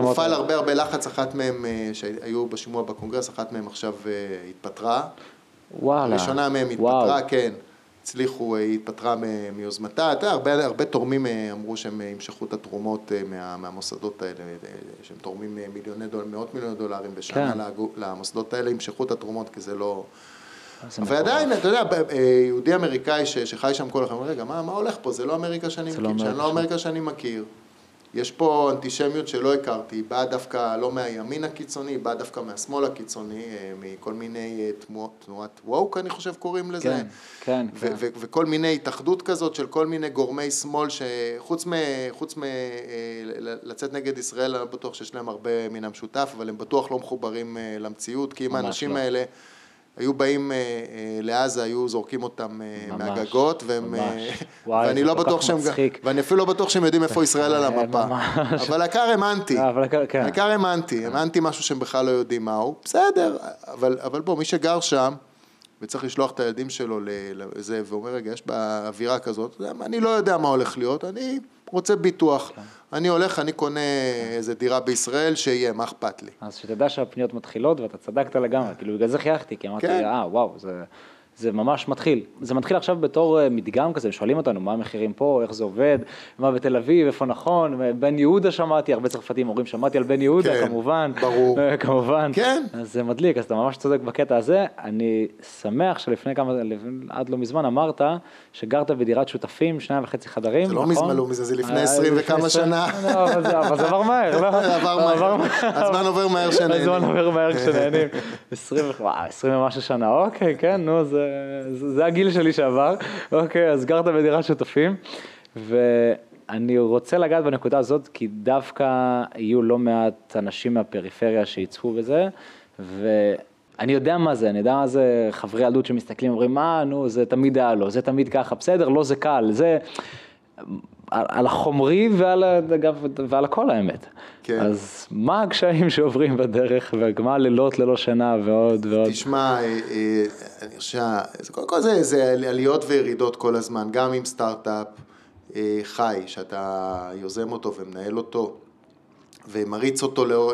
הופעל. הרבה הרבה לחץ, אחת מהם אה, שהיו בשימוע בקונגרס, אחת מהם עכשיו אה, התפטרה, וואלה. הראשונה מהם וואו. התפטרה, כן. הצליחו, אה, היא התפטרה מיוזמתה, אתה יודע, הרבה, הרבה תורמים אה, אמרו שהם אה, ימשכו את התרומות מה, מהמוסדות האלה, שהם תורמים מיליוני דולר, מאות מיליוני דולרים בשנה כן. למוסדות האלה, ימשכו את התרומות כי זה לא... זה אבל מטורף. עדיין, אתה יודע, יהודי אמריקאי ש- שחי שם כל החיים, רגע, מה, מה הולך פה? זה לא אמריקה שאני זה לא מכיר, שאני אמריקה לא שם. אמריקה שאני מכיר. יש פה אנטישמיות שלא הכרתי, היא באה דווקא לא מהימין הקיצוני, היא באה דווקא מהשמאל הקיצוני, אה, מכל מיני אה, תמו- תנועת ווק, אני חושב קוראים לזה. כן, כן, ו- כן. ו- וכל מיני התאחדות כזאת של כל מיני גורמי שמאל שחוץ מ... חוץ מ... אה, נגד ישראל, אני לא בטוח שיש להם הרבה מן המשותף, אבל הם בטוח לא מחוברים למציאות, כי אם האנשים לא. האלה היו באים אה, אה, לעזה, היו זורקים אותם אה, ממש, מהגגות, והם... ממש. וואי, ואני לא בטוח שהם... מצחיק. ואני אפילו לא בטוח שהם יודעים איפה ישראל על המפה. ממש. אבל העיקר האמנתי. העיקר- כן. האמנתי, האמנתי משהו שהם בכלל לא יודעים מהו, בסדר, אבל, אבל בוא, מי שגר שם וצריך לשלוח את הילדים שלו לזה, ואומר, רגע, יש באווירה כזאת, אני לא יודע מה הולך להיות, אני רוצה ביטוח. כן. אני הולך, אני קונה איזה דירה בישראל, שיהיה, מה אכפת לי? אז שתדע שהפניות מתחילות, ואתה צדקת לגמרי, כאילו בגלל זה חייכתי, כי אמרתי, כן. אה, וואו, זה, זה ממש מתחיל. זה מתחיל עכשיו בתור אה, מדגם כזה, שואלים אותנו מה המחירים פה, איך זה עובד, מה בתל אביב, איפה נכון, בן יהודה שמעתי, הרבה צרפתים אומרים, שמעתי על בן יהודה, כן, כמובן. ברור. כמובן. כן. אז זה מדליק, אז אתה ממש צודק בקטע הזה. אני שמח שלפני כמה, עד לא מזמן אמרת שגרת בדירת שותפים, שניים וחצי חדרים, זה נכון? לא מזמן, לא מזה, זה לפני אה, 20 לפני וכמה 20 שנה. לא, אבל זה- עבר מהר, לא? עבר מהר. הזמן עובר מהר שנהנים. הזמן עובר מהר כשנהנים. 20 ו- וואו, 20 ומשהו שנה, אוקיי, כן, נו, זה, זה, הגיל שלי שעבר. אוקיי, אז גרת בדירת שותפים, ואני רוצה לגעת בנקודה הזאת, כי דווקא יהיו לא מעט אנשים מהפריפריה שיצפו בזה, ואני יודע מה זה, אני יודע מה זה חברי ילדות שמסתכלים, אומרים, מה, נו, זה תמיד היה לו, זה תמיד ככה, בסדר, לא זה קל, זה... על, החומרי ועל, אגב, ועל הכל האמת. כן. אז מה הקשיים שעוברים בדרך, ומה הלילות ללא שינה ועוד ועוד. תשמע, אה, אה, אני חושב, קודם כל זה, זה עליות וירידות כל הזמן, גם עם סטארט-אפ אה, חי, שאתה יוזם אותו ומנהל אותו ומריץ אותו לאור-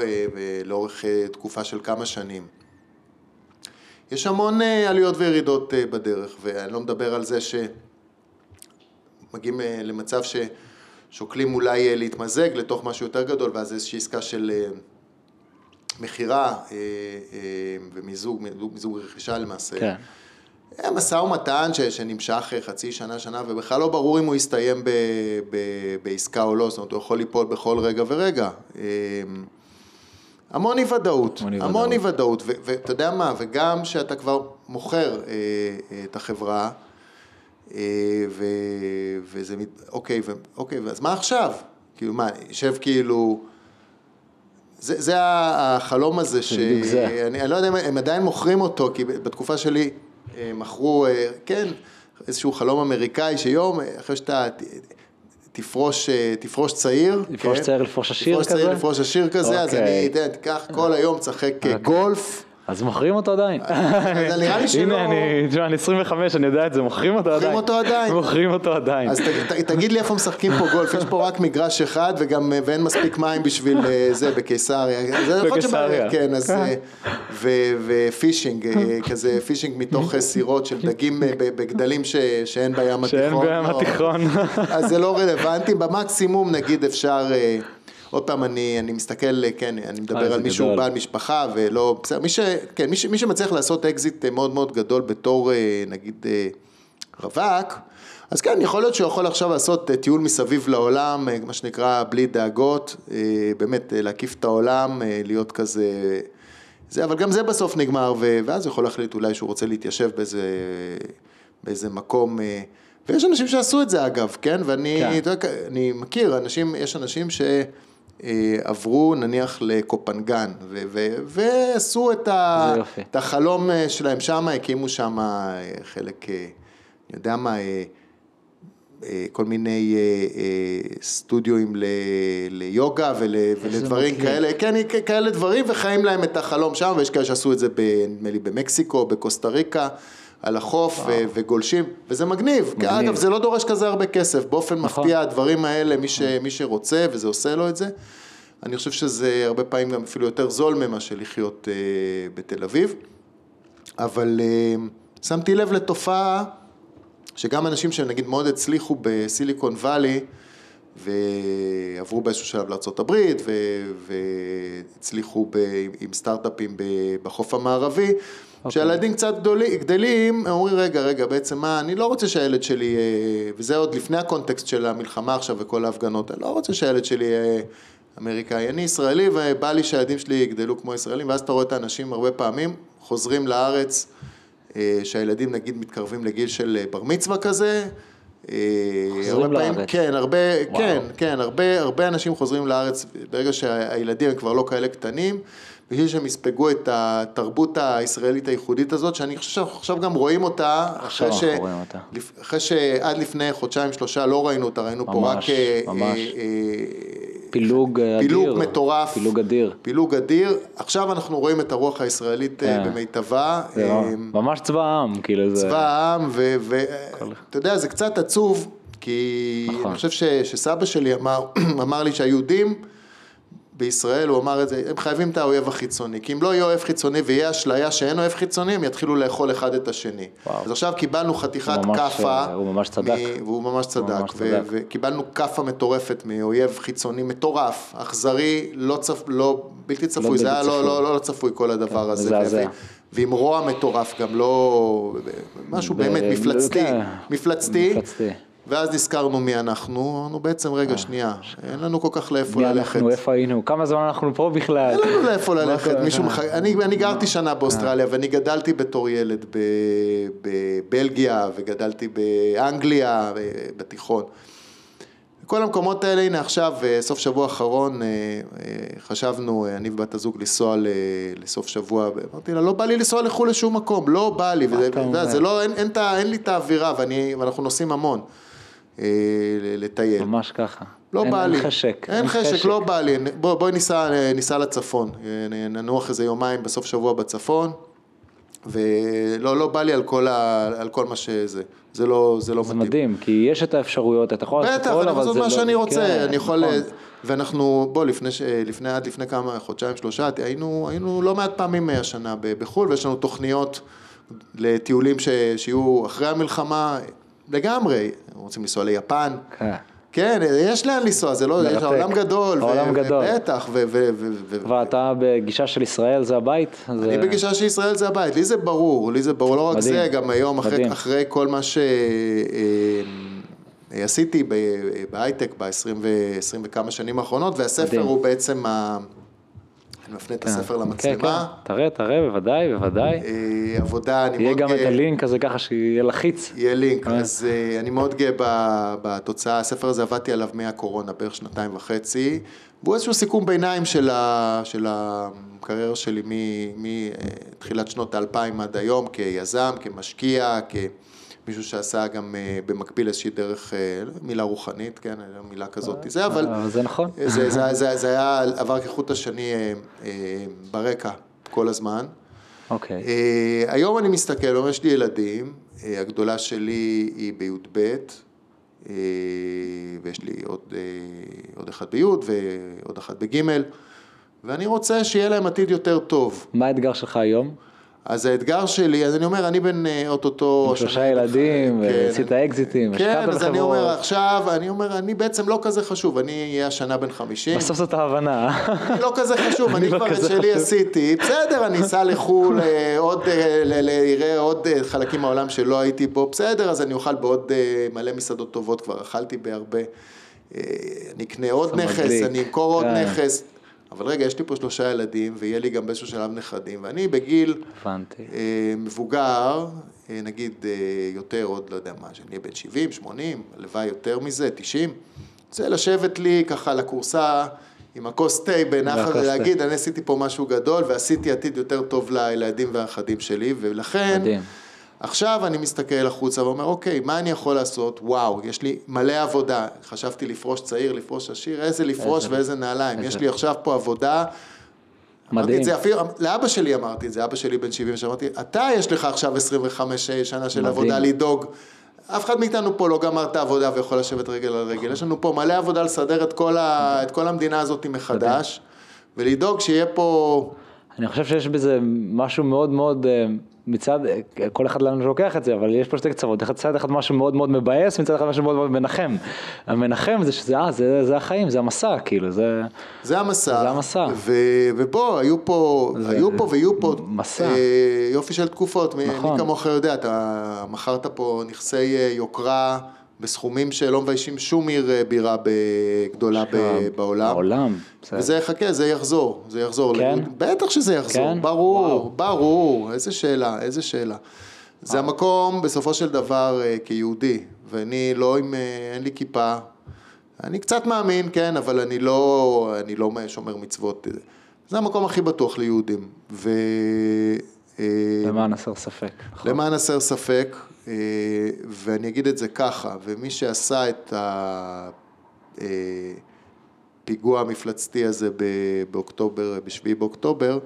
לאורך אה, תקופה של כמה שנים. יש המון עליות וירידות בדרך, ואני לא מדבר על זה שמגיעים אה, למצב ששוקלים אולי אה, להתמזג לתוך משהו יותר גדול, ואז איזושהי עסקה של אה, מכירה ומיזוג, מיזוג, רכישה למעשה. כן. משא ומתן ש, שנמשך חצי שנה, שנה, ובכלל לא ברור אם הוא יסתיים ב, ב, בעסקה או לא, זאת אומרת, הוא יכול ליפול בכל רגע ורגע. המון אי ודאות, המון אי ודאות. ואתה יודע מה, וגם שאתה כבר מוכר אה, אה, את החברה, ו- וזה, אוקיי, ו- אוקיי, אז מה עכשיו? כאילו, מה, יושב כאילו... זה, זה החלום הזה. שאני אני לא יודע אם הם עדיין מוכרים אותו, כי בתקופה שלי אה, מכרו, אה, כן, איזשהו חלום אמריקאי, שיום אה, אחרי שאתה תפרוש, אה, תפרוש צעיר, לפרוש כן? צעיר, לפרוש עשיר לפרוש צעיר, כזה? לפרוש עשיר כזה, אז אוקיי. אני, אתה יודע, תיקח כל היום, תשחק אה, גולף. אז מוכרים אותו עדיין. אז נראה לי שלא- הנה, אני, תשמע, אני 25, אני יודע את זה, מוכרים אותו עדיין. אותו עדיין. מוכרים אותו עדיין. אז תגיד לי איפה משחקים פה גולף, יש פה רק מגרש אחד וגם, אה, ואין מספיק מים בשביל אה, זה בקיסריה. זה בקיסריה. כן, אז, אה, ו- ופישינג, אה, כזה פישינג מתוך אה, סירות של דגים אה, בגדלים שאין בים התיכון. שאין בים. התיכון. אז זה לא רלוונטי, במקסימום נגיד אפשר, אה, עוד פעם אני, אני מסתכל, אה, כן, אני אה, מדבר זה על מישהו גדול. בעל משפחה ולא, בסדר, מי, ש, כן, מי, ש, מי שמצליח לעשות אקזיט אה, מאוד מאוד גדול בתור אה, נגיד אה, רווק, אז כן, יכול להיות שהוא יכול עכשיו לעשות אה, טיול מסביב לעולם, אה, מה שנקרא בלי דאגות, אה, באמת אה, להקיף את העולם, אה, להיות כזה, זה, אבל גם זה בסוף נגמר, ואז הוא יכול להחליט אולי שהוא רוצה להתיישב באיזה, באיזה מקום. אה, ויש אנשים שעשו את זה אגב, כן? ואני כן. יודע, אני מכיר, אנשים, יש אנשים שעברו נניח לקופנגן, ו- ו- ועשו את, ה-. את החלום אה, שלהם שם, הקימו שם אה, חלק, אה, אני יודע מה, אה, אה, כל מיני אה, אה, סטודיואים ל- ליוגה ול, ולדברים. כאלה, כן, כאלה דברים, וחיים להם את החלום שם, ויש כאלה שעשו את זה, נדמה לי, במקסיקו, בקוסטה ריקה. על החוף ו- וגולשים, וזה מגניב. מגניב. אגב, זה לא דורש כזה הרבה כסף, באופן נכון. מפתיע הדברים האלה, מי, ש, מי שרוצה וזה עושה לו את זה, אני חושב שזה הרבה פעמים גם אפילו יותר זול ממה שלחיות אה, בתל אביב. אבל אה, שמתי לב לתופעה שגם אנשים שנגיד מאוד הצליחו בסיליקון וואלי ועברו באיזשהו שלב לארה"ב והצליחו ב, עם סטארט-אפים בחוף המערבי, okay. כשהילדים קצת גדולים, גדלים, הם אומרים רגע, רגע, בעצם מה, אני לא רוצה שהילד שלי, אה, וזה עוד לפני הקונטקסט של המלחמה עכשיו וכל ההפגנות, אני לא רוצה שהילד שלי יהיה אמריקאי, אני ישראלי ובא לי שהילדים שלי יגדלו כמו ישראלים, ואז אתה רואה את האנשים הרבה פעמים חוזרים לארץ. אה, שהילדים נגיד מתקרבים לגיל של אה, בר מצווה כזה. אה, חוזרים הרבה פעמים- לארץ. כן, הרבה, וואו. כן, כן, הרבה, הרבה אנשים חוזרים לארץ ברגע שהילדים הם כבר לא כאלה קטנים, בשביל שהם יספגו את התרבות הישראלית הייחודית הזאת, שאני חושב שעכשיו גם רואים אותה, עכשיו אחרי, רואים אותה. אחרי שעד לפני חודשיים שלושה לא ראינו אותה, ראינו פה רק ממש, אה, ממש. אה, אה, פילוג אה, אדיר. פילוג מטורף, פילוג אדיר. פילוג אדיר, עכשיו אנחנו רואים את הרוח הישראלית אה, כן. במיטבה. זה אה, ממש צבא העם, כאילו זה... צבא העם, ואתה יודע, זה קצת עצוב, כי נכון. אני חושב ש, שסבא שלי אמר, אמר לי שהיהודים בישראל, הוא אמר את זה, הם חייבים את האויב החיצוני, כי אם לא יהיה אויב חיצוני ויהיה אשליה שאין אויב חיצוני, הם יתחילו לאכול אחד את השני. וואו. אז עכשיו קיבלנו חתיכת כאפה, אה, הוא ממש צדק. מ- והוא ממש צדק, ממש ו- צדק. וקיבלנו כאפה מטורפת מאויב חיצוני מטורף, אכזרי, לא צפ... לא, בלתי צפוי, זה בלתי היה לא. לא, לא, לא צפוי כל הדבר כן, הזה, מזעזע. ו- ועם רוע מטורף גם, לא, משהו ב- באמת מפלצתי, כן. מפלצתי. מפלצתי. ואז נזכרנו מי אנחנו, אמרנו בעצם רגע שנייה, אין לנו כל כך לאיפה מי ללכת. אנחנו, איפה היינו, כמה זמן אנחנו פה בכלל. אין לנו לאיפה ללכת? מישהו מח... אני, אני גרתי שנה באוסטרליה ואני גדלתי בתור ילד. בבלגיה וגדלתי באנגליה בתיכון. כל המקומות האלה, הנה עכשיו, אה, סוף שבוע האחרון, אה, אה, חשבנו, אה, אני ובת הזוג לנסוע לסוף שבוע, אמרתי לה, לא בא לי לנסוע לחו"ל לשום מקום, לא בא לי, וזה? זה לא, אין, אין, אין לי את האווירה, ואנחנו נוסעים המון אה, לטייל. ממש ככה. לא אין- בא לי. אין חשק. אין חשק, לא בא לי. בוא, בואי ניסע, ניסע לצפון. נ- ננוח איזה יומיים בסוף שבוע בצפון. ולא לא בא לי על כל, ה, על כל מה שזה. זה לא, זה לא זה מתאים. מדהים, כי יש את האפשרויות, אתה יכול לעשות בטח, הכל, אני אבל יכול זה לעשות מה לא- שאני רוצה, כן, אני יכול... נכון. ואנחנו, בוא, לפני, ש- לפני, עד לפני כמה, חודשיים, שלושה, היינו, היינו לא מעט פעמים השנה בחו"ל, ויש לנו תוכניות לטיולים ש, שיהיו אחרי המלחמה, לגמרי. רוצים לנסוע ליפן. כן. כן, יש לאן לנסוע, זה לא, יש. העולם גדול. העולם גדול. בטח, ו... ואתה בגישה של ישראל זה הבית? אני בגישה שישראל זה הבית, לי זה ברור, לי זה ברור, לא רק מדהים, זה, גם היום, אחרי, כל מה שעשיתי בהייטק ב-20 ו- וכמה שנים האחרונות, והספר מדהים. הוא בעצם, ה... אני מפנה את הספר כן, למצלמה, כן, תראה, תראה, בוודאי, בוודאי. אה, עבודה, אני יהיה מאוד גם את גאה, הלינק הזה ככה שיהיה לחיץ. יהיה לינק, אה. אז אה, אני מאוד גאה בתוצאה, הספר הזה עבדתי עליו מהקורונה, בערך שנתיים וחצי, והוא איזשהו סיכום ביניים של, ה, של הקריירה שלי מתחילת שנות האלפיים עד היום, כיזם, כמשקיע, כמישהו שעשה גם אה, במקביל איזושהי דרך, אה, מילה רוחנית, כן, מילה כזאת, זה, אבל זה נכון. זה, זה, זה, זה היה, עבר כחוט השני אה, אה, ברקע כל הזמן. אוקיי. אה, היום אני מסתכל, היום יש לי ילדים, אה, הגדולה שלי היא בי"ב, אה, ויש לי עוד, אה, עוד אחד בי' ועוד אחד בג', ואני רוצה שיהיה להם עתיד יותר טוב. מה האתגר שלך היום? אז האתגר שלי, אז אני אומר, אני בן אה, אוטוטו... עם שלושה ילדים, כן, ועשית אקזיטים, כן, השקעת אז אני אומר בחברות. עכשיו, אני אומר, אני בעצם לא כזה חשוב, אני אהיה השנה בן 50. בסוף זאת ההבנה. אני לא כזה חשוב, אני לא כבר את שלי. עשיתי, בסדר, אני אסע לחו"ל, אה, עוד, אה, אראה עוד אה, חלקים מהעולם שלא הייתי בו, בסדר, אז אני אוכל בעוד מלא מסעדות טובות, כבר אכלתי בהרבה, אני אקנה עוד נכס. אני אמכור עוד כן. נכס, אבל רגע, יש לי פה שלושה ילדים, ויהיה לי גם באיזשהו שלב נכדים, ואני בגיל הבנתי. אה, מבוגר, אה, נגיד אה, יותר, עוד לא יודע מה, שאני אהיה בן 70, 80, הלוואי יותר מזה, 90, רוצה לשבת לי ככה על הכורסה עם הכוס תה בנחת. ולהגיד, אני עשיתי פה משהו גדול ועשיתי עתיד יותר טוב לילדים והנכדים שלי, ולכן מדהים. עכשיו אני מסתכל החוצה ואומר, אוקיי, מה אני יכול לעשות? וואו, יש לי מלא עבודה. חשבתי לפרוש צעיר, לפרוש עשיר, איזה לפרוש איזה- ואיזה נעליים. איזה- יש לי עכשיו פה עבודה. אמרתי מדהים. את זה אפילו, לאבא שלי אמרתי את זה, אבא שלי בן 70, שאמרתי, אתה יש לך עכשיו 25 שנה של מדהים. עבודה לדאוג. אף אחד מאיתנו פה לא גמר את העבודה ויכול לשבת רגל על רגל. יש לנו פה מלא עבודה לסדר את כל, ה, את כל המדינה הזאת מחדש, ולדאוג שיהיה פה... אני חושב שיש בזה משהו מאוד מאוד אה, מצד, כל אחד לאן שלוקח את זה, אבל יש פה שתי קצוות, מצד אחד משהו מאוד מאוד מבאס, מצד אחד משהו מאוד מאוד מנחם. המנחם זה שזה, אה, זה, זה החיים, זה המסע, כאילו, זה... זה המסע. זה המסע. ו, ובוא, היו פה, היו פה ויהיו פה מסע. אה, יופי של תקופות. נכון. מי כמוך יודע, אתה מכרת פה נכסי אה, יוקרה בסכומים שלא מביישים שום עיר אה, בירה גדולה בעולם. בעולם. זה- וזה יחכה, זה יחזור, זה יחזור. כן? בטח שזה יחזור, כן? ברור, וואו. ברור, איזה שאלה, איזה שאלה. זה המקום בסופו של דבר אה, כיהודי, ואני לא עם, אה, אין לי כיפה, אני קצת מאמין, כן, אבל אני לא, אני לא שומר מצוות. זה המקום הכי בטוח ליהודים. ו... אה, למען הסר ספק. נכון. למען הסר ספק, אה, ואני אגיד את זה ככה, ומי שעשה את הפיגוע המפלצתי הזה באוקטובר, בשביעי באוקטובר,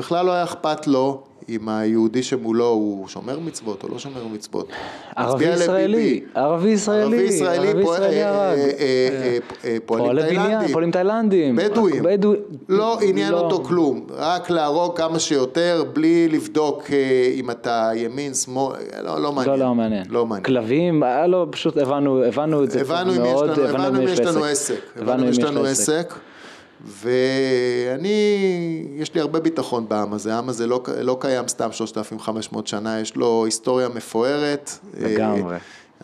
בכלל לא היה אכפת לו אם היהודי שמולו הוא שומר מצוות או לא שומר מצוות. ערבי ישראלי. ערבי ישראלי, ערבי ישראלי, אה. אה, אה, אה, פועלים תאילנדים. פועלים תאילנדים. בדואים. בדואי- לא עניין לא. אותו כלום, רק להרוג כמה שיותר בלי לבדוק אה, אם אתה ימין, שמאל, לא, לא מעניין. לא, לא מעניין. לא מעניין. כלבים, היה לו, פשוט הבנו, את זה הבנו אם יש מאוד, לנו, הבנו אם מי יש לנו לו עסק, הבנו אם יש לנו עסק, ואני, יש לי הרבה ביטחון בעם הזה, העם הזה לא, לא קיים סתם 3,500 שנה, יש לו היסטוריה מפוארת. לגמרי.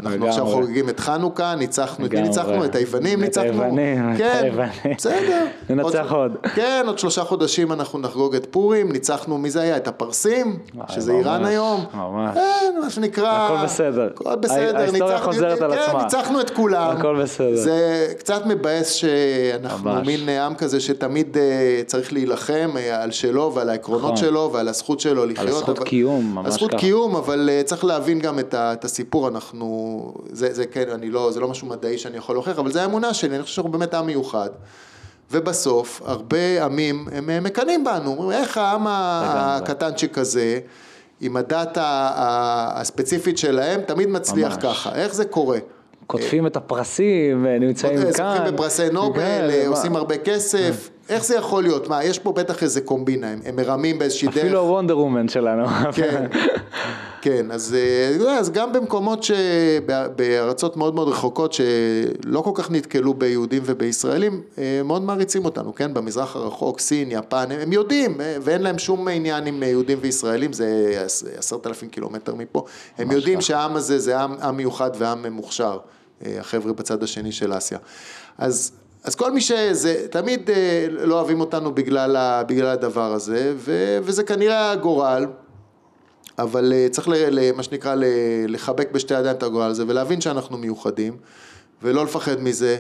אה, אנחנו. עכשיו חוגגים את חנוכה, ניצחנו, את מי. ניצחנו? את היוונים את ניצחנו? היוונים, את כן, היוונים. בסדר. ננצח עוד. כן, עוד שלושה חודשים אנחנו נחגוג את פורים, ניצחנו, מי זה היה? את הפרסים, שזה איראן היום. ממש. כן, מה שנקרא... הכל בסדר. הכל בסדר, ההיסטוריה חוזרת על כן, עצמה. ניצחנו את כולם. הכל בסדר. זה קצת מבאס שאנחנו. מין עם כזה שתמיד אה, צריך להילחם אה, על שלו ועל העקרונות נכון. שלו ועל הזכות שלו לחיות. הזכות אבל- קיום, ממש הזכות ככה. קיום, אבל אה, צריך להבין גם את את הסיפור, אנחנו, זה זה כן, אני לא, זה לא משהו מדעי שאני יכול להוכיח, אבל זה האמונה שלי, אני חושב שאנחנו באמת עם מיוחד. ובסוף, הרבה עמים, הם אה, מקנאים בנו, אומרים, איך העם הקטנצ'יק הזה, עם הדת ה- ה- הספציפית שלהם, תמיד מצליח ממש. ככה, איך זה קורה? קוטפים את הפרסים, נמצאים אה, כאן. זוכים בפרסי נובל, כן, אה? עושים הרבה כסף, איך זה יכול להיות? מה, יש פה בטח איזה קומבינה, הם, הם מרמים באיזושהי דרך. אפילו הוונדר וומן שלנו. כן, כן, אז, אה, אז גם במקומות, ש... בארצות מאוד מאוד רחוקות שלא כל כך נתקלו ביהודים ובישראלים, אה, מאוד מעריצים אותנו, כן, במזרח הרחוק, סין, יפן, הם, הם יודעים, אה, ואין להם שום עניין עם יהודים וישראלים, זה עש- עשרת אלפים קילומטר מפה, הם יודעים שהעם הזה זה עם, עם מיוחד ועם מוכשר, החבר'ה בצד השני של אסיה. אז... אז כל מי שזה, תמיד אה, לא אוהבים אותנו בגלל, ה, בגלל הדבר הזה, ו, וזה כנראה הגורל, אבל אה, צריך, ל, מה שנקרא, לחבק בשתי ידיים את הגורל הזה, ולהבין שאנחנו מיוחדים, ולא לפחד מזה,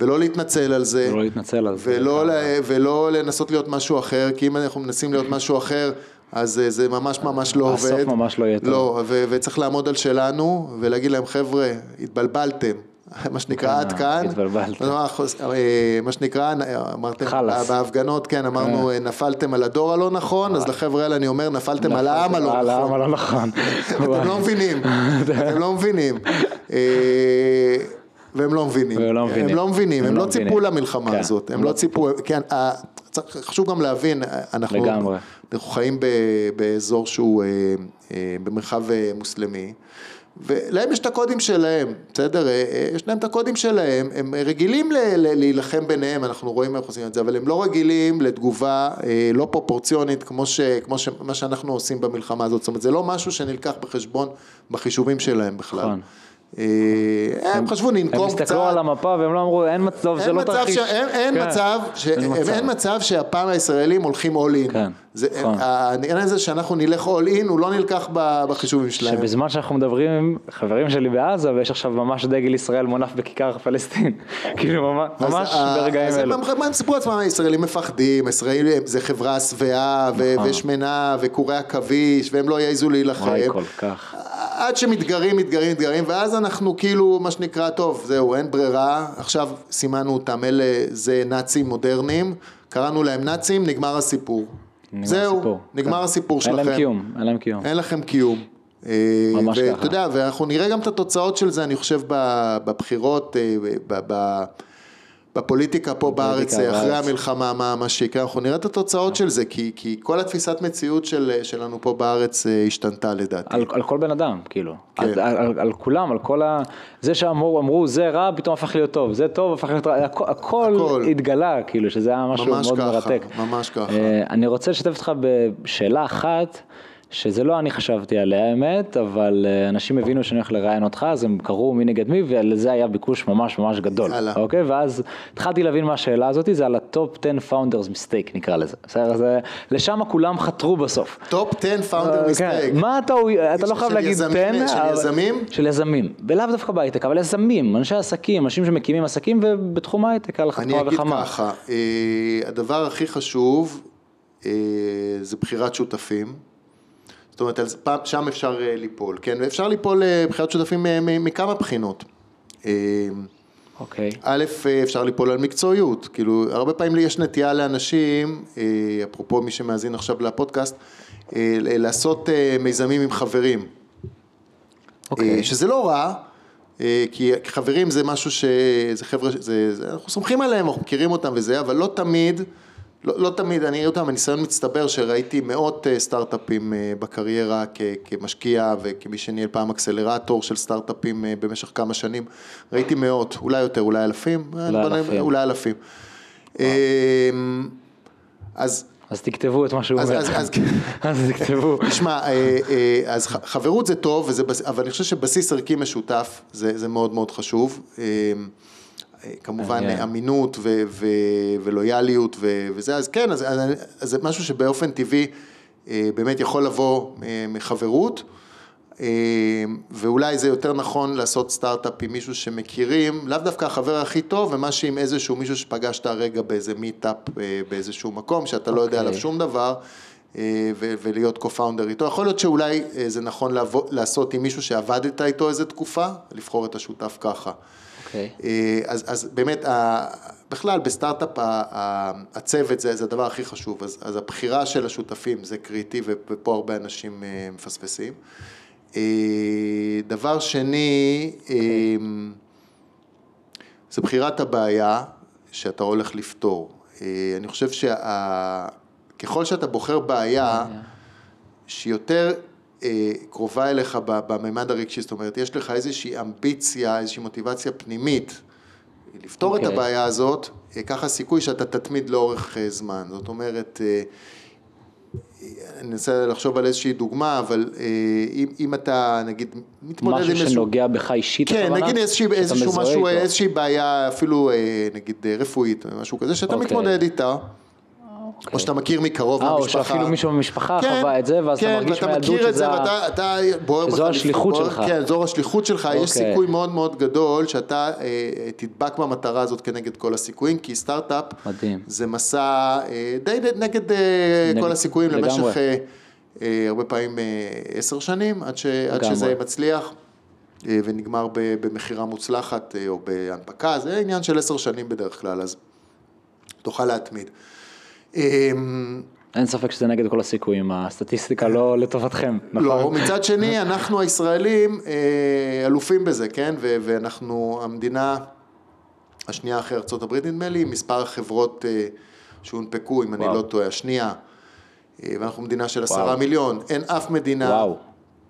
ולא להתנצל על זה, לא להתנצל על זה. ולא, ל, ולא לנסות להיות משהו אחר, כי אם אנחנו מנסים להיות משהו אחר, אז אה, זה ממש ממש לא הסוף עובד. ממש לא יהיה טוב. לא, ו- וצריך לעמוד על שלנו, ולהגיד להם, חבר'ה, התבלבלתם. מה שנקרא עד כאן, אה, התבלבלתם. לא, אה, מה שנקרא, אמרתם. בהפגנות, כן, אמרנו, אה, נפלתם על הדור הלא נכון, אז לחבר'ה האלה אני אומר, נפלתם על העם הלא על העם נכון. הלא נכון. אתם לא מבינים, אתם לא מבינים. אה, והם לא מבינים. והם לא מבינים. הם לא מבינים, הם הם לא לא ציפו מבינים. למלחמה כן, הזאת, הם לא לא ציפו, כן, חשוב גם להבין, אנחנו. אנחנו חיים באזור שהוא אה, אה, במרחב אה, מוסלמי. ולהם יש את הקודים שלהם, בסדר? אה, אה, יש להם את הקודים שלהם, הם רגילים ל- ל- להילחם ביניהם, אנחנו רואים איך עושים את זה, אבל הם לא רגילים לתגובה אה, לא פרופורציונית כמו, ש, כמו ש, מה שאנחנו עושים במלחמה הזאת, זאת אומרת זה לא משהו שנלקח בחשבון בחישובים שלהם בכלל. נכון. אה, הם חשבו הם ננקום קצת. הסתכלו על המפה והם לא אמרו, אין מצב, אין לא מצב, תרחיש. אין, אין. מצב. אין. אין שהפעם הישראלים הולכים זה, נכון. העניין הזה שאנחנו נלך all in הוא לא נלקח בחישובים שלהם. שבזמן שאנחנו מדברים עם חברים שלי בעזה, ויש עכשיו ממש דגל ישראל מונף בכיכר פלסטין. כאילו ממש- ברגעים אלו. הם, מה הם סיפרו לעצמם, הישראלים מפחדים, ישראלים זה חברה שבעה נכון. ושמנה וקורי עכביש והם לא יעזו להילחם. וואי כל כך. עד שמתגרים, מתגרים, מתגרים, ואז אנחנו כאילו, מה שנקרא, טוב, זהו, אין ברירה, עכשיו סימנו אותם, אלה זה נאצים מודרניים, קראנו להם נאצים, נגמר הסיפור. נגמר זהו, הסיפור. נגמר כן. הסיפור אין שלכם. להם קיום, אין להם קיום. אין לכם קיום. אה, ממש ואתה ככה. יודע, ואנחנו נראה גם את התוצאות של זה, אני חושב, ב- בבחירות, אה, ב- ב- בפוליטיקה פה בארץ, אה, אחרי בארץ. המלחמה, מה, מה שיקרה, אנחנו נראה את התוצאות של זה, כי, כי כל התפיסת מציאות של, שלנו פה בארץ אה, השתנתה לדעתי. על, על כל בן אדם, כאילו. כן. על, על, על כולם, על כל ה... זה שאמרו, אמרו, זה רע, פתאום הפך להיות טוב. זה טוב, הפך להיות רע. הכל, הכל, הכל. התגלה, כאילו, שזה היה משהו ממש מאוד ככה, מרתק. ממש ככה. אה, אני רוצה לשתף אותך בשאלה אחת. שזה לא אני חשבתי עליה האמת, אבל אה, אנשים הבינו שאני הולך לראיין אותך, אז הם קראו מי נגד מי, ולזה היה ביקוש ממש ממש גדול. יאללה. אוקיי? ואז התחלתי להבין מה השאלה הזאת, זה על ה top 10 founders mistake נקרא לזה. בסדר? זה, לשם כולם חתרו בסוף. top 10 founder אה, mistake. כן. מה אתה, אתה לא חייב להגיד יזמים, 10, של אבל- יזמים? של יזמים, ולאו דווקא בהייטק, אבל יזמים, אנשי עסקים, אנשים שמקימים עסקים, ובתחום ההייטק על אחת אני כמה אגיד וכמה. ככה, אה, הדבר הכי חשוב אה, זה בחירת שותפים. זאת אומרת, שם אפשר אה, ליפול, כן, ואפשר ליפול לבחירת שותפים אה, מכמה בחינות. אה, אוקיי. א', אה, אפשר ליפול על מקצועיות, כאילו, הרבה פעמים לי יש נטייה לאנשים, אה, אפרופו מי שמאזין עכשיו לפודקאסט, אה, לעשות מיזמים עם חברים. אוקיי. שזה לא רע, כי חברים זה משהו ש... זה חבר'ה, זה, אנחנו סומכים עליהם, אנחנו מכירים אותם וזה, אבל לא תמיד, לא, לא תמיד, אני יודע, מניסיון מצטבר שראיתי מאות סטארט-אפים בקריירה כ, כמשקיע וכמי שניהל פעם אקסלרטור של סטארט-אפים במשך כמה שנים, ראיתי מאות, אולי יותר, אולי אלפים, אולי אלפים. אולי אלפים. אמ, אז אז תכתבו את מה שהוא אומר. אז, אז תכתבו. תשמע, אה, אה, אז חברות זה טוב, וזה, אבל אני חושב שבסיס ערכי משותף זה, זה מאוד מאוד חשוב. כמובן אמינות ו- ו- ולויאליות ו- וזה, אז כן, אז, אז, אז זה משהו שבאופן טבעי אה, באמת יכול לבוא אה, מחברות, אה, ואולי זה יותר נכון לעשות סטארט-אפ עם מישהו שמכירים, לאו דווקא החבר הכי טוב, ומשהו עם איזשהו מישהו שפגשת הרגע באיזה מיטאפ באיזשהו מקום, שאתה לא יודע עליו אוקיי. שום דבר. ו- ולהיות co-founder איתו. יכול להיות שאולי זה נכון לעבוד, לעשות עם מישהו שעבדת איתו איזה תקופה, לבחור את השותף ככה. אוקיי. אה, אז, אז באמת, בכלל בסטארט-אפ הצוות זה, זה הדבר הכי חשוב, אז, אז הבחירה של השותפים זה קריטי ופה הרבה אנשים אה, מפספסים. אה, דבר שני, אוקיי. זה בחירת הבעיה שאתה הולך לפתור. אני חושב שככל שאתה בוחר בעיה שהיא יותר אה, קרובה אליך בממד הרגשי, זאת אומרת, יש לך איזושהי אמביציה, איזושהי מוטיבציה פנימית לפתור okay. את אוקיי. הבעיה הזאת, אה, ככה סיכוי שאתה תתמיד לאורך אה, זמן. זאת אומרת, אני אנסה לחשוב על איזושהי דוגמה, אבל אם, אם אתה נגיד מתמודד עם איזשהו... משהו שנוגע בך אישית, כן, נגיד איזושהי, איזשהו משהו, איזושהי בעיה אפילו נגיד רפואית, משהו כזה, שאתה okay. אוקיי. מתמודד איתה. או אוקיי. שאתה מכיר מקרוב מהמשפחה. או שאפילו מישהו במשפחה כן, חווה את זה, ואז כן, אתה מרגיש מהילדות שזה... כן, ואתה מכיר את זה, ואתה בוער בך. זו השליחות שלך. כן, זו השליחות שלך. יש אוקיי. סיכוי מאוד מאוד גדול שאתה אה, תדבק במטרה הזאת כנגד כל הסיכויים, כי סטארט-אפ, מדהים. זה מסע אה, די נגד אה, כל הסיכויים למשך הרבה פעמים עשר שנים, עד שזה מצליח. ונגמר במכירה מוצלחת או בהנפקה, זה עניין של עשר שנים בדרך כלל, אז תוכל להתמיד. אמ, אין ספק שזה נגד כל הסיכויים, הסטטיסטיקה לא לטובתכם, נכון? לא, מצד שני, אנחנו הישראלים אה, אלופים בזה, כן? ואנחנו המדינה השנייה אחרי ארה"ב נדמה לי, מספר החברות אה, שהונפקו, אם אני לא טועה, השנייה, אה, ואנחנו מדינה של עשרה מיליון, אין אף מדינה... וואו.